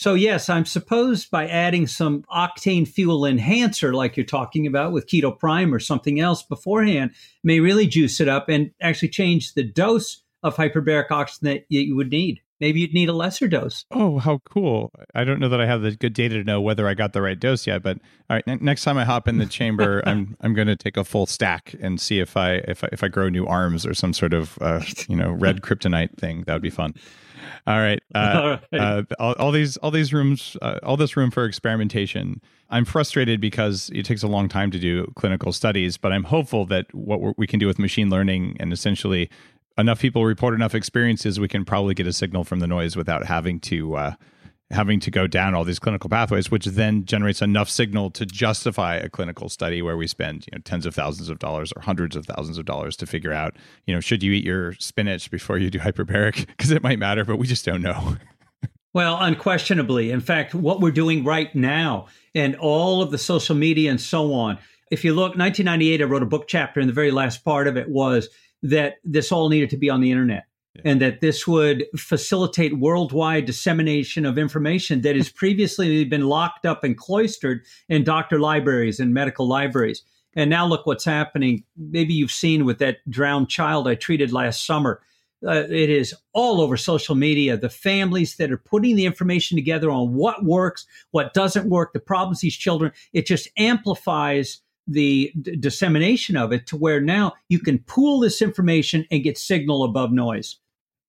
So, yes, I'm supposed by adding some octane fuel enhancer, like you're talking about with KetoPrime or something else beforehand, may really juice it up and actually change the dose of hyperbaric oxygen that you would need. Maybe you'd need a lesser dose. Oh, how cool. I don't know that I have the good data to know whether I got the right dose yet, but all right, n- next time I hop in the chamber, I'm I'm going to take a full stack and see if I if I, if I grow new arms or some sort of uh, you know, red kryptonite thing. That would be fun. All right. Uh, all, right. Uh, all, all, these all these rooms, uh, all this room for experimentation. I'm frustrated because it takes a long time to do clinical studies, but I'm hopeful that what we can do with machine learning and essentially enough people report enough experiences, we can probably get a signal from the noise without having to uh, having to go down all these clinical pathways, which then generates enough signal to justify a clinical study where we spend you know tens of thousands of dollars or hundreds of thousands of dollars to figure out you know should you eat your spinach before you do hyperbaric because it might matter, but we just don't know. well, unquestionably, in fact, what we're doing right now and all of the social media and so on. If you look, 1998, I wrote a book chapter, and the very last part of it was that this all needed to be on the internet and that this would facilitate worldwide dissemination of information that has previously been locked up and cloistered in doctor libraries and medical libraries. And now look what's happening. Maybe you've seen with that drowned child I treated last summer. Uh, it is all over social media. The families that are putting the information together on what works, what doesn't work, the problems these children, it just amplifies the d- dissemination of it to where now you can pool this information and get signal above noise.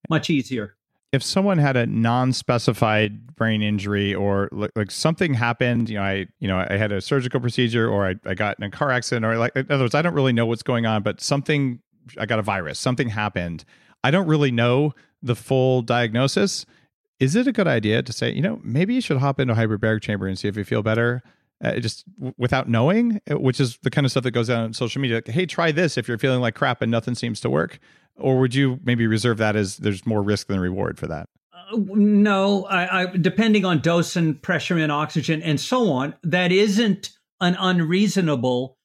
Much easier. If someone had a non-specified brain injury or like, like something happened, you know, I you know I had a surgical procedure or I, I got in a car accident or like in other words, I don't really know what's going on, but something I got a virus, something happened. I don't really know the full diagnosis. Is it a good idea to say, you know, maybe you should hop into a hyperbaric chamber and see if you feel better? Uh, just w- without knowing, uh, which is the kind of stuff that goes out on social media. Like, hey, try this if you're feeling like crap and nothing seems to work. Or would you maybe reserve that as there's more risk than reward for that? Uh, no, I, I, depending on dose and pressure and oxygen and so on, that isn't an unreasonable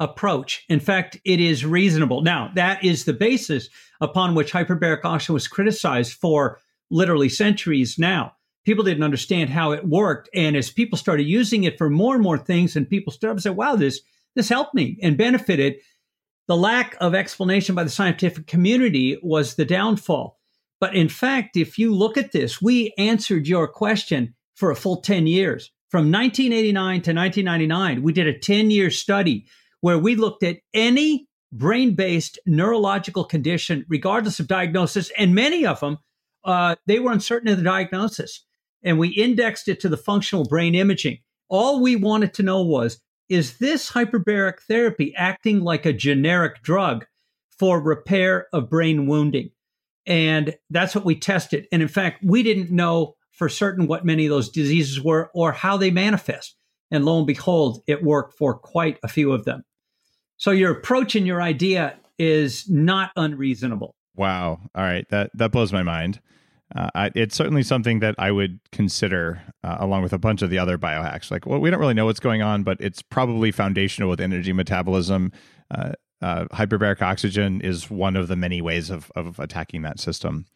approach. In fact, it is reasonable. Now, that is the basis upon which hyperbaric oxygen was criticized for literally centuries now people didn't understand how it worked. And as people started using it for more and more things, and people started to say, wow, this, this helped me and benefited, the lack of explanation by the scientific community was the downfall. But in fact, if you look at this, we answered your question for a full 10 years. From 1989 to 1999, we did a 10 year study where we looked at any brain based neurological condition, regardless of diagnosis, and many of them, uh, they were uncertain of the diagnosis and we indexed it to the functional brain imaging. All we wanted to know was is this hyperbaric therapy acting like a generic drug for repair of brain wounding? And that's what we tested. And in fact, we didn't know for certain what many of those diseases were or how they manifest. And lo and behold, it worked for quite a few of them. So your approach and your idea is not unreasonable. Wow. All right. That that blows my mind uh, I, it's certainly something that I would consider uh, along with a bunch of the other biohacks. Like, well, we don't really know what's going on, but it's probably foundational with energy metabolism. Uh, uh hyperbaric oxygen is one of the many ways of, of attacking that system.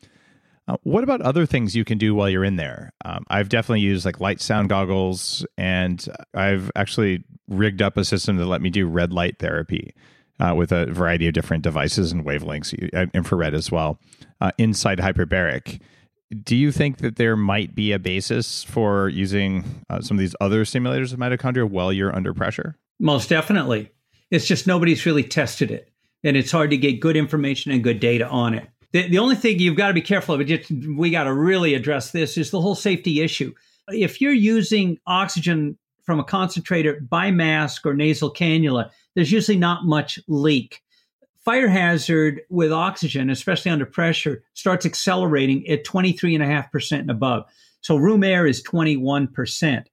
Uh, what about other things you can do while you're in there? Um, I've definitely used like light sound goggles, and I've actually rigged up a system to let me do red light therapy. Uh, with a variety of different devices and wavelengths, infrared as well, inside hyperbaric do you think that there might be a basis for using uh, some of these other stimulators of mitochondria while you're under pressure? Most definitely. It's just nobody's really tested it. and it's hard to get good information and good data on it. The, the only thing you've got to be careful of, just, we got to really address this, is the whole safety issue. If you're using oxygen from a concentrator by mask or nasal cannula, there's usually not much leak. Fire hazard with oxygen, especially under pressure, starts accelerating at 23.5% and above. So room air is 21%.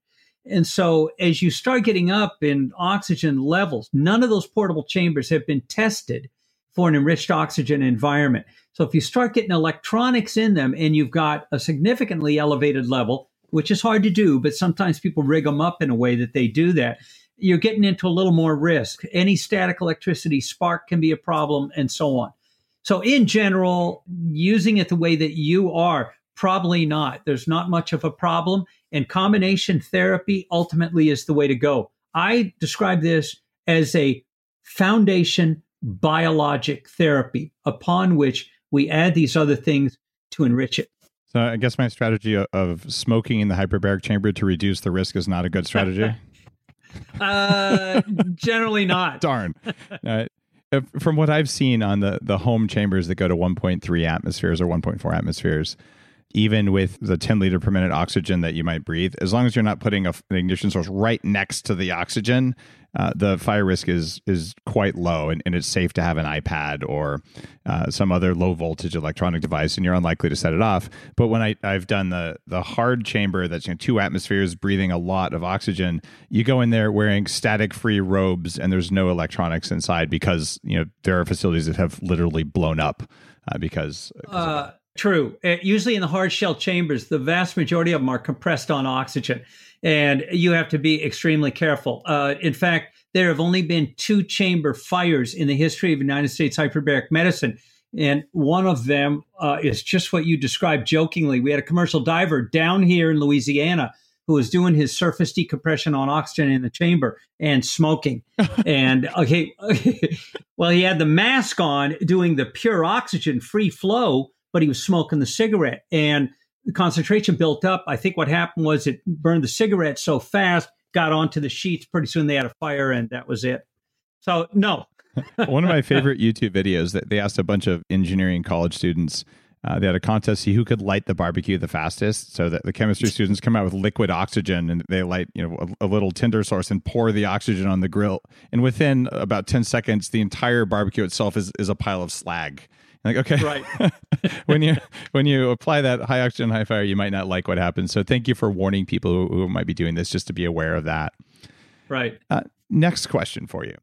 And so as you start getting up in oxygen levels, none of those portable chambers have been tested for an enriched oxygen environment. So if you start getting electronics in them and you've got a significantly elevated level, which is hard to do, but sometimes people rig them up in a way that they do that, you're getting into a little more risk. Any static electricity spark can be a problem and so on. So in general, using it the way that you are, probably not. There's not much of a problem. And combination therapy ultimately is the way to go. I describe this as a foundation biologic therapy upon which we add these other things to enrich it. So I guess my strategy of smoking in the hyperbaric chamber to reduce the risk is not a good strategy. uh, generally not. Darn. Uh, from what I've seen on the the home chambers that go to 1.3 atmospheres or 1.4 atmospheres, even with the 10 liter per minute oxygen that you might breathe, as long as you're not putting a, an ignition source right next to the oxygen, uh, the fire risk is is quite low, and, and it's safe to have an iPad or uh, some other low voltage electronic device, and you're unlikely to set it off. But when I, I've done the the hard chamber that's you know, two atmospheres, breathing a lot of oxygen, you go in there wearing static free robes, and there's no electronics inside because you know there are facilities that have literally blown up uh, because. Uh, True. Uh, usually in the hard shell chambers, the vast majority of them are compressed on oxygen, and you have to be extremely careful. Uh, in fact, there have only been two chamber fires in the history of United States hyperbaric medicine. And one of them uh, is just what you described jokingly. We had a commercial diver down here in Louisiana who was doing his surface decompression on oxygen in the chamber and smoking. and okay, well, he had the mask on doing the pure oxygen free flow but he was smoking the cigarette and the concentration built up. I think what happened was it burned the cigarette so fast, got onto the sheets. Pretty soon they had a fire, and that was it. So, no. One of my favorite YouTube videos that they asked a bunch of engineering college students. Uh, they had a contest see who could light the barbecue the fastest. So that the chemistry students come out with liquid oxygen and they light, you know, a, a, little tinder source and pour the oxygen on the grill. And within about ten seconds, the entire barbecue itself is is a pile of slag. Like, okay, right. when you when you apply that high oxygen, high fire, you might not like what happens. So thank you for warning people who, who might be doing this, just to be aware of that. Right. Uh, next question for you: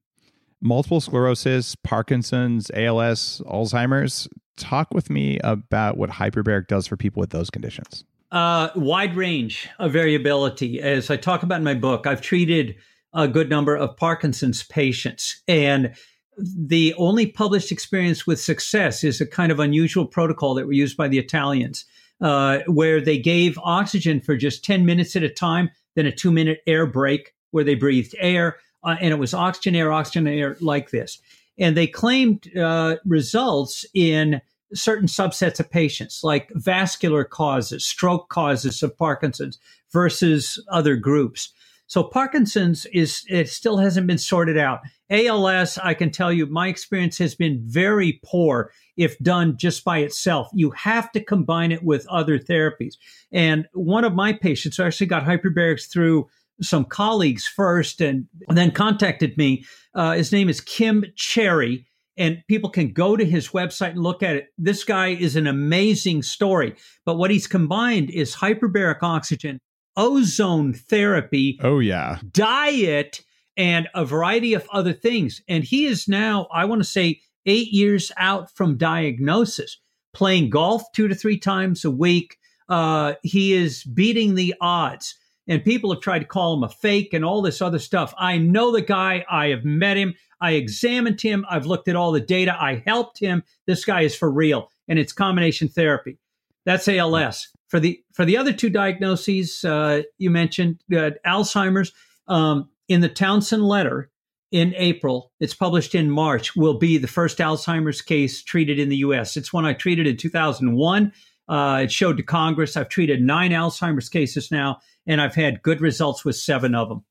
multiple sclerosis, Parkinson's, ALS, Alzheimer's. Talk with me about what hyperbaric does for people with those conditions. Uh, wide range of variability. As I talk about in my book, I've treated a good number of Parkinson's patients, and the only published experience with success is a kind of unusual protocol that were used by the Italians, uh, where they gave oxygen for just 10 minutes at a time, then a two minute air break where they breathed air, uh, and it was oxygen, air, oxygen, air like this. And they claimed uh, results in certain subsets of patients, like vascular causes, stroke causes of Parkinson's versus other groups. So Parkinson's is it still hasn't been sorted out. ALS, I can tell you, my experience has been very poor if done just by itself. You have to combine it with other therapies. And one of my patients actually got hyperbarics through some colleagues first and then contacted me. Uh, his name is Kim Cherry and people can go to his website and look at it. This guy is an amazing story. But what he's combined is hyperbaric oxygen ozone therapy. Oh, yeah. Diet and a variety of other things. And he is now, I want to say, eight years out from diagnosis, playing golf two to three times a week. Uh, he is beating the odds. And people have tried to call him a fake and all this other stuff. I know the guy. I have met him. I examined him. I've looked at all the data. I helped him. This guy is for real. And it's combination therapy. That's ALS. For the for the other two diagnoses uh, you mentioned, uh, Alzheimer's. Um, in the Townsend letter in April, it's published in March, will be the first Alzheimer's case treated in the U.S. It's one I treated in 2001. Uh, it showed to Congress. I've treated nine Alzheimer's cases now, and I've had good results with seven of them.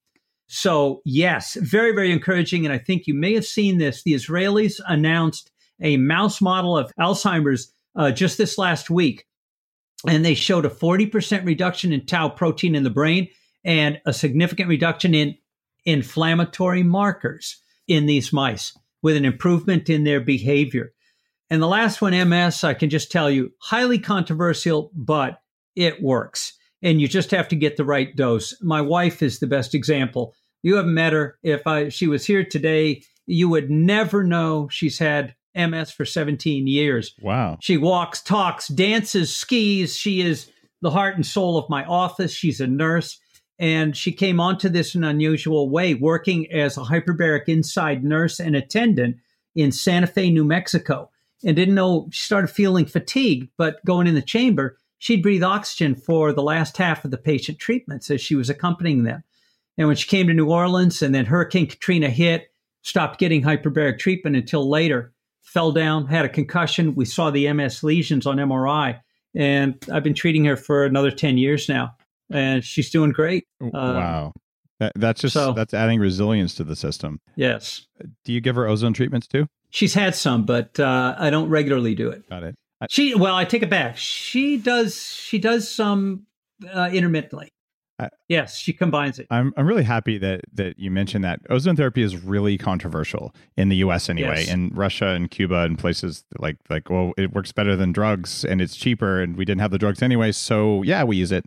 So, yes, very, very encouraging. And I think you may have seen this. The Israelis announced a mouse model of Alzheimer's uh, just this last week, and they showed a 40% reduction in tau protein in the brain and a significant reduction in inflammatory markers in these mice with an improvement in their behavior. And the last one, MS, I can just tell you, highly controversial, but it works. And you just have to get the right dose. My wife is the best example. You haven't met her. If I, she was here today, you would never know she's had MS for 17 years. Wow. She walks, talks, dances, skis. She is the heart and soul of my office. She's a nurse. And she came onto this in an unusual way, working as a hyperbaric inside nurse and attendant in Santa Fe, New Mexico. And didn't know she started feeling fatigued, but going in the chamber, she'd breathe oxygen for the last half of the patient treatments as she was accompanying them. And when she came to New Orleans and then Hurricane Katrina hit, stopped getting hyperbaric treatment until later, fell down, had a concussion. We saw the MS lesions on MRI. And I've been treating her for another 10 years now. And she's doing great. Uh, wow. That, that's just so, that's adding resilience to the system. Yes. Do you give her ozone treatments too? She's had some, but uh, I don't regularly do it. Got it. I, she well, I take it back. She does. She does some uh, intermittently. I, yes, she combines it. I'm I'm really happy that that you mentioned that ozone therapy is really controversial in the U.S. anyway, yes. in Russia and Cuba and places like like well, it works better than drugs and it's cheaper and we didn't have the drugs anyway, so yeah, we use it.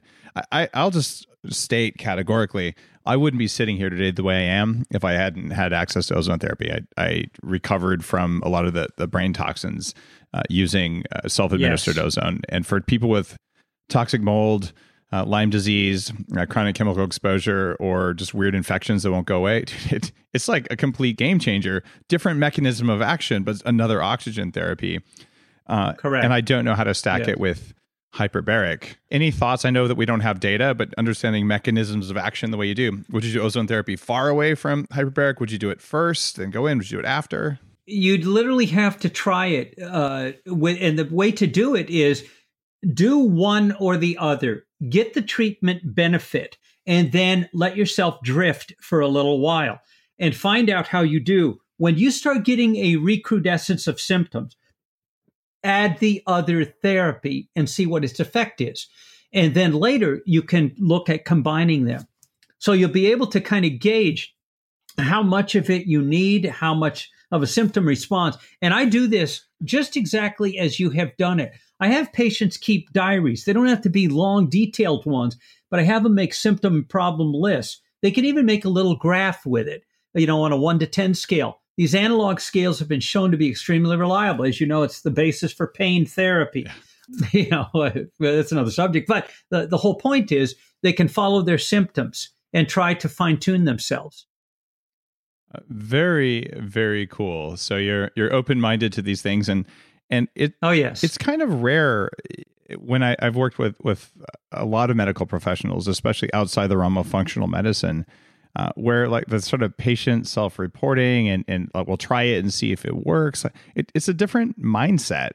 I I'll just state categorically, I wouldn't be sitting here today the way I am if I hadn't had access to ozone therapy. I, I recovered from a lot of the, the brain toxins uh, using uh, self administered yes. ozone. And for people with toxic mold, uh, Lyme disease, uh, chronic chemical exposure, or just weird infections that won't go away, it, it's like a complete game changer. Different mechanism of action, but another oxygen therapy. Uh, Correct. And I don't know how to stack yeah. it with hyperbaric. Any thoughts? I know that we don't have data, but understanding mechanisms of action the way you do. Would you do ozone therapy far away from hyperbaric? Would you do it first and go in? Would you do it after? You'd literally have to try it. Uh, with, and the way to do it is do one or the other. Get the treatment benefit and then let yourself drift for a little while and find out how you do. When you start getting a recrudescence of symptoms, add the other therapy and see what its effect is. And then later you can look at combining them. So you'll be able to kind of gauge how much of it you need, how much of a symptom response. And I do this just exactly as you have done it. I have patients keep diaries. They don't have to be long, detailed ones, but I have them make symptom and problem lists. They can even make a little graph with it, you know, on a one to 10 scale. These analog scales have been shown to be extremely reliable. As you know, it's the basis for pain therapy. You know, that's another subject. But the, the whole point is they can follow their symptoms and try to fine tune themselves. Very, very cool. So you're you're open minded to these things, and and it. Oh yes, it's kind of rare when I, I've worked with with a lot of medical professionals, especially outside the realm of functional medicine uh, where like the sort of patient self-reporting and and like, we'll try it and see if it works. It, it's a different mindset.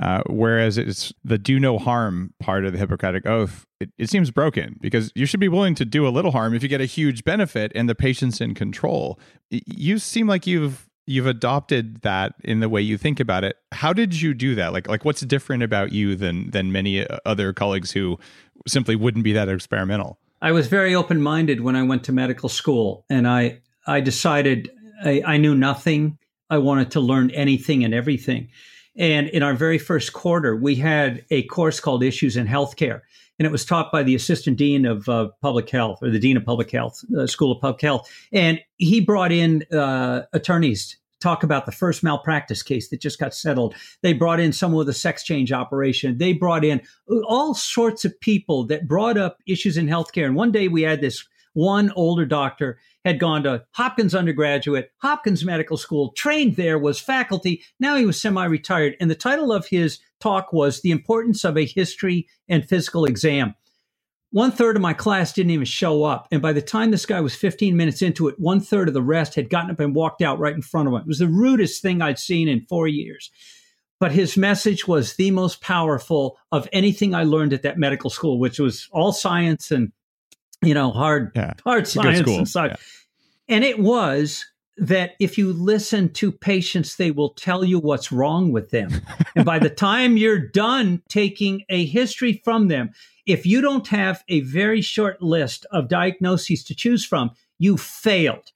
Uh, whereas it's the do no harm part of the Hippocratic Oath, it, it seems broken because you should be willing to do a little harm if you get a huge benefit and the patient's in control. You seem like you've you've adopted that in the way you think about it. How did you do that? Like like what's different about you than than many uh, other colleagues who simply wouldn't be that experimental? I was very open minded when I went to medical school, and I I decided I, I knew nothing. I wanted to learn anything and everything. And in our very first quarter, we had a course called Issues in Healthcare, and it was taught by the assistant dean of uh, public health or the dean of public health, uh, School of Public Health, and he brought in uh, attorneys talk about the first malpractice case that just got settled. They brought in someone with a sex change operation. They brought in all sorts of people that brought up issues in healthcare. And one day we had this one older doctor had gone to Hopkins undergraduate, Hopkins Medical School, trained there, was faculty. Now he was semi retired. And the title of his talk was The Importance of a History and Physical Exam. One third of my class didn't even show up. And by the time this guy was 15 minutes into it, one third of the rest had gotten up and walked out right in front of him. It was the rudest thing I'd seen in four years. But his message was the most powerful of anything I learned at that medical school, which was all science and, you know, hard, yeah, hard science and such. Yeah. And it was that if you listen to patients, they will tell you what's wrong with them. and by the time you're done taking a history from them, if you don't have a very short list of diagnoses to choose from, you failed.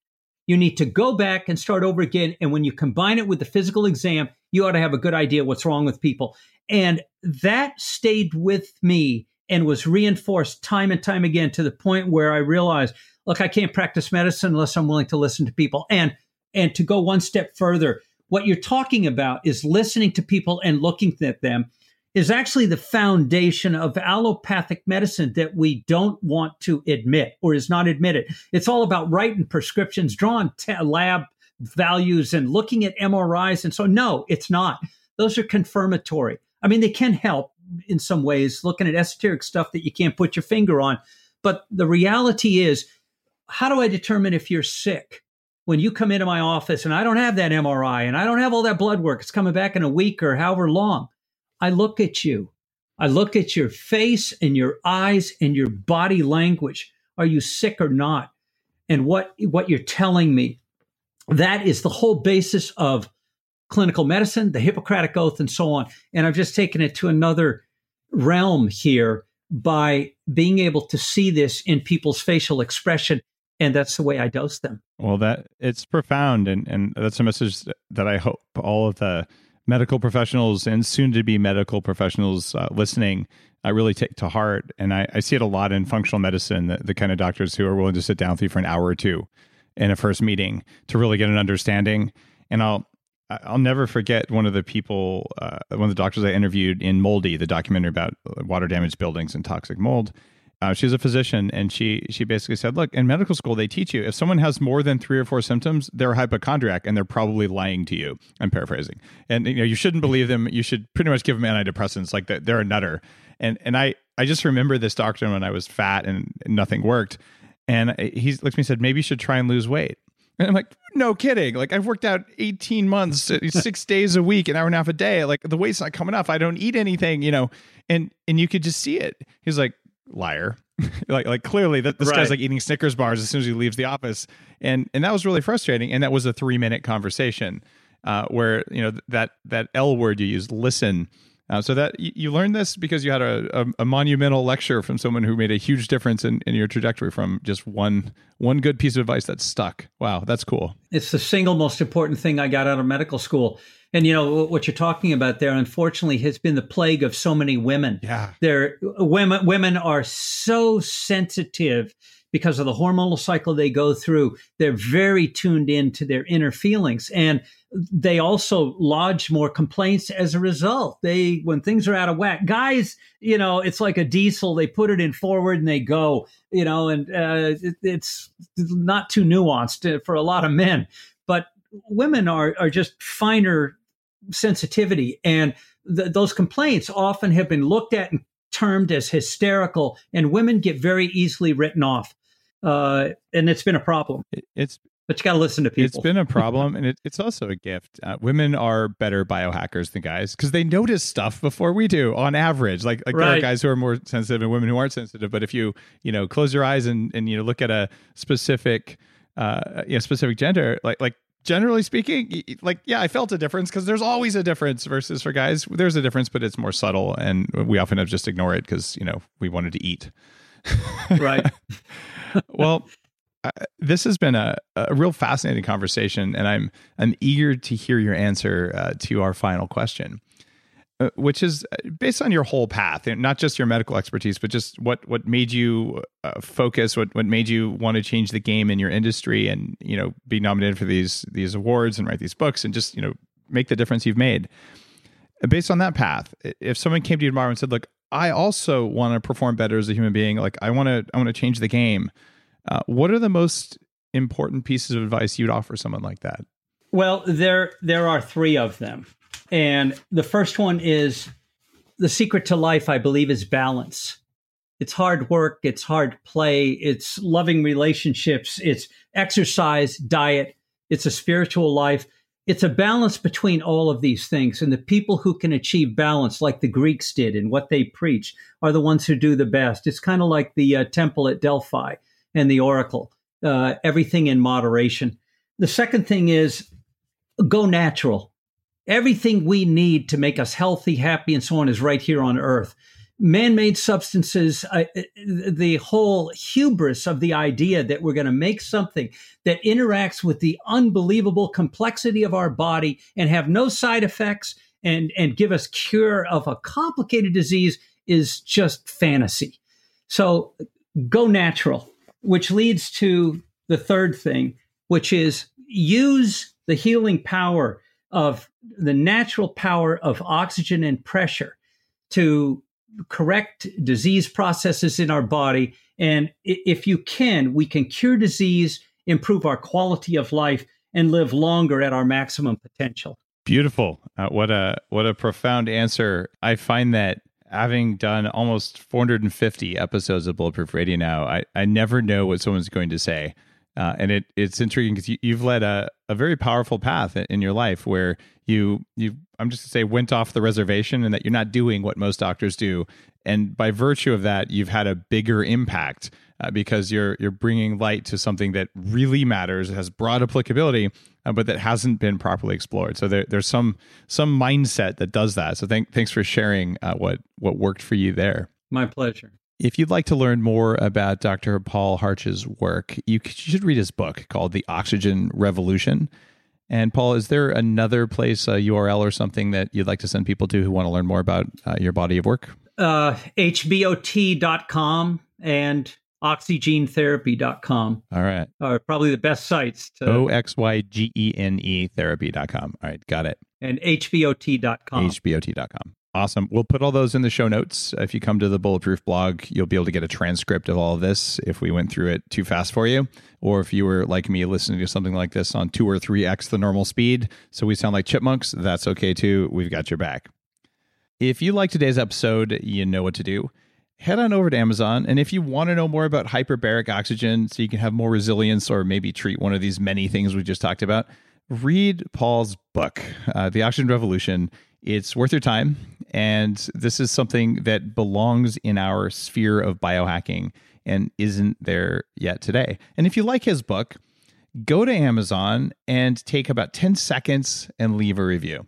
You need to go back and start over again. And when you combine it with the physical exam, you ought to have a good idea what's wrong with people. And that stayed with me and was reinforced time and time again to the point where I realized look, I can't practice medicine unless I'm willing to listen to people. And and to go one step further, what you're talking about is listening to people and looking at them is actually the foundation of allopathic medicine that we don't want to admit or is not admitted. It's all about writing prescriptions, drawing t- lab values and looking at MRIs. And so, no, it's not. Those are confirmatory. I mean, they can help in some ways, looking at esoteric stuff that you can't put your finger on. But the reality is, how do I determine if you're sick? When you come into my office and I don't have that MRI and I don't have all that blood work, it's coming back in a week or however long. I look at you. I look at your face and your eyes and your body language. Are you sick or not? And what, what you're telling me. That is the whole basis of clinical medicine, the Hippocratic Oath, and so on. And I've just taken it to another realm here by being able to see this in people's facial expression and that's the way I dose them. Well, that it's profound, and and that's a message that I hope all of the medical professionals and soon to be medical professionals uh, listening I really take to heart. And I, I, see it a lot in functional medicine, the, the, kind of doctors who are willing to sit down with you for an hour or two in a first meeting to really get an understanding. And I'll I'll never forget one of the people, uh, one of the doctors I interviewed in Moldy, the documentary about water damaged buildings and toxic mold. Uh, she was a physician, and she she basically said, "Look, in medical school, they teach you if someone has more than three or four symptoms, they're a hypochondriac, and they're probably lying to you." I'm paraphrasing, and you know you shouldn't believe them. You should pretty much give them antidepressants, like they're a nutter. And and I I just remember this doctor when I was fat and nothing worked, and he looked at me and said, "Maybe you should try and lose weight." And I'm like, no kidding. Like I've worked out 18 months, six days a week, an hour and a half a day. Like the weight's not coming off. I don't eat anything, you know. And and you could just see it. He's like, liar like like clearly that this right. guy's like eating snickers bars as soon as he leaves the office and and that was really frustrating and that was a three minute conversation uh, where you know that that l word you use, listen uh, so that you, you learned this because you had a, a, a, monumental lecture from someone who made a huge difference in, in your trajectory from just one one good piece of advice that stuck. Wow, that's cool. It's the single most important thing I got out of medical school. And you know what you're talking about there, unfortunately, has been the plague of so many women. Yeah, they're women. Women are so sensitive because of the hormonal cycle they go through. They're very tuned in to their inner feelings, and they also lodge more complaints as a result. They, when things are out of whack, guys, you know, it's like a diesel. They put it in forward and they go, you know, and uh, it, it's not too nuanced for a lot of men. But women are are just finer sensitivity, and th- those complaints often have been looked at and termed as hysterical, and women get very easily written off. Uh, and it's been a problem. It's but you got to listen to people. It's been a problem, and it, it's also a gift. Uh, women are better biohackers than guys because they notice stuff before we do, on average. Like, like right. there are guys who are more sensitive and women who aren't sensitive. But if you, you know, close your eyes and and you know look at a specific, uh, you know, specific gender, like like generally speaking, like yeah, I felt a difference because there's always a difference. Versus for guys, there's a difference, but it's more subtle, and we often have just ignore it because you know we wanted to eat. right. well, this has been a, a real fascinating conversation, and I'm I'm eager to hear your answer uh, to our final question, uh, which is uh, based on your whole path, not just your medical expertise, but just what what made you uh, focus, what what made you want to change the game in your industry, and you know be nominated for these these awards and write these books, and just you know make the difference you've made. Based on that path, if someone came to you tomorrow and said, "Look, I also want to perform better as a human being. Like I want to I want to change the game." Uh, what are the most important pieces of advice you'd offer someone like that? Well, there there are three of them, and the first one is the secret to life. I believe is balance. It's hard work. It's hard play. It's loving relationships. It's exercise, diet. It's a spiritual life. It's a balance between all of these things. And the people who can achieve balance, like the Greeks did and what they preach, are the ones who do the best. It's kind of like the uh, temple at Delphi and the oracle. uh, everything in moderation. The second thing is go natural. Everything we need to make us healthy, happy, and so on is right here on earth. Man made substances, uh, the whole hubris of the idea that we're going to make something that interacts with the unbelievable complexity of our body and have no side effects and, and give us cure of a complicated disease is just fantasy. So go natural, which leads to the third thing, which is use the healing power of the natural power of oxygen and pressure to correct disease processes in our body. And if you can, we can cure disease, improve our quality of life, and live longer at our maximum potential. Beautiful. Uh, what a what a profound answer. I find that having done almost 450 episodes of Bulletproof Radio now, I, I never know what someone's going to say. Uh, and it it's intriguing because you, you've led a, a very powerful path in your life where you you I'm just gonna say went off the reservation and that you're not doing what most doctors do, and by virtue of that, you've had a bigger impact uh, because you're you're bringing light to something that really matters, has broad applicability, uh, but that hasn't been properly explored. So there, there's some some mindset that does that. So thank, thanks for sharing uh, what what worked for you there. My pleasure. If you'd like to learn more about Dr. Paul Harch's work, you should read his book called The Oxygen Revolution. And Paul, is there another place, a URL or something that you'd like to send people to who want to learn more about uh, your body of work? Uh, HBOT.com and oxygenetherapy.com. All right. Are probably the best sites. To... O X Y G E N E therapy.com. All right. Got it. And HBOT.com. HBOT.com. Awesome. We'll put all those in the show notes. If you come to the Bulletproof blog, you'll be able to get a transcript of all of this if we went through it too fast for you, or if you were like me listening to something like this on two or three X the normal speed. So we sound like chipmunks. That's okay too. We've got your back. If you like today's episode, you know what to do. Head on over to Amazon. And if you want to know more about hyperbaric oxygen so you can have more resilience or maybe treat one of these many things we just talked about, read Paul's book, uh, The Oxygen Revolution. It's worth your time. And this is something that belongs in our sphere of biohacking and isn't there yet today. And if you like his book, go to Amazon and take about 10 seconds and leave a review.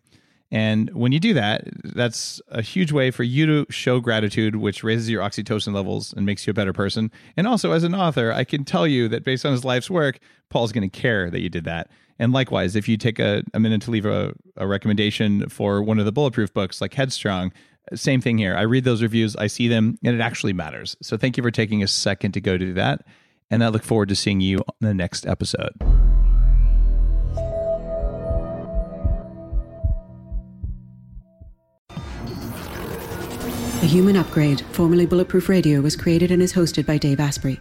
And when you do that, that's a huge way for you to show gratitude, which raises your oxytocin levels and makes you a better person. And also, as an author, I can tell you that based on his life's work, Paul's going to care that you did that. And likewise, if you take a, a minute to leave a, a recommendation for one of the bulletproof books like Headstrong, same thing here. I read those reviews, I see them, and it actually matters. So thank you for taking a second to go do that. And I look forward to seeing you on the next episode. The Human Upgrade, formerly Bulletproof Radio, was created and is hosted by Dave Asprey.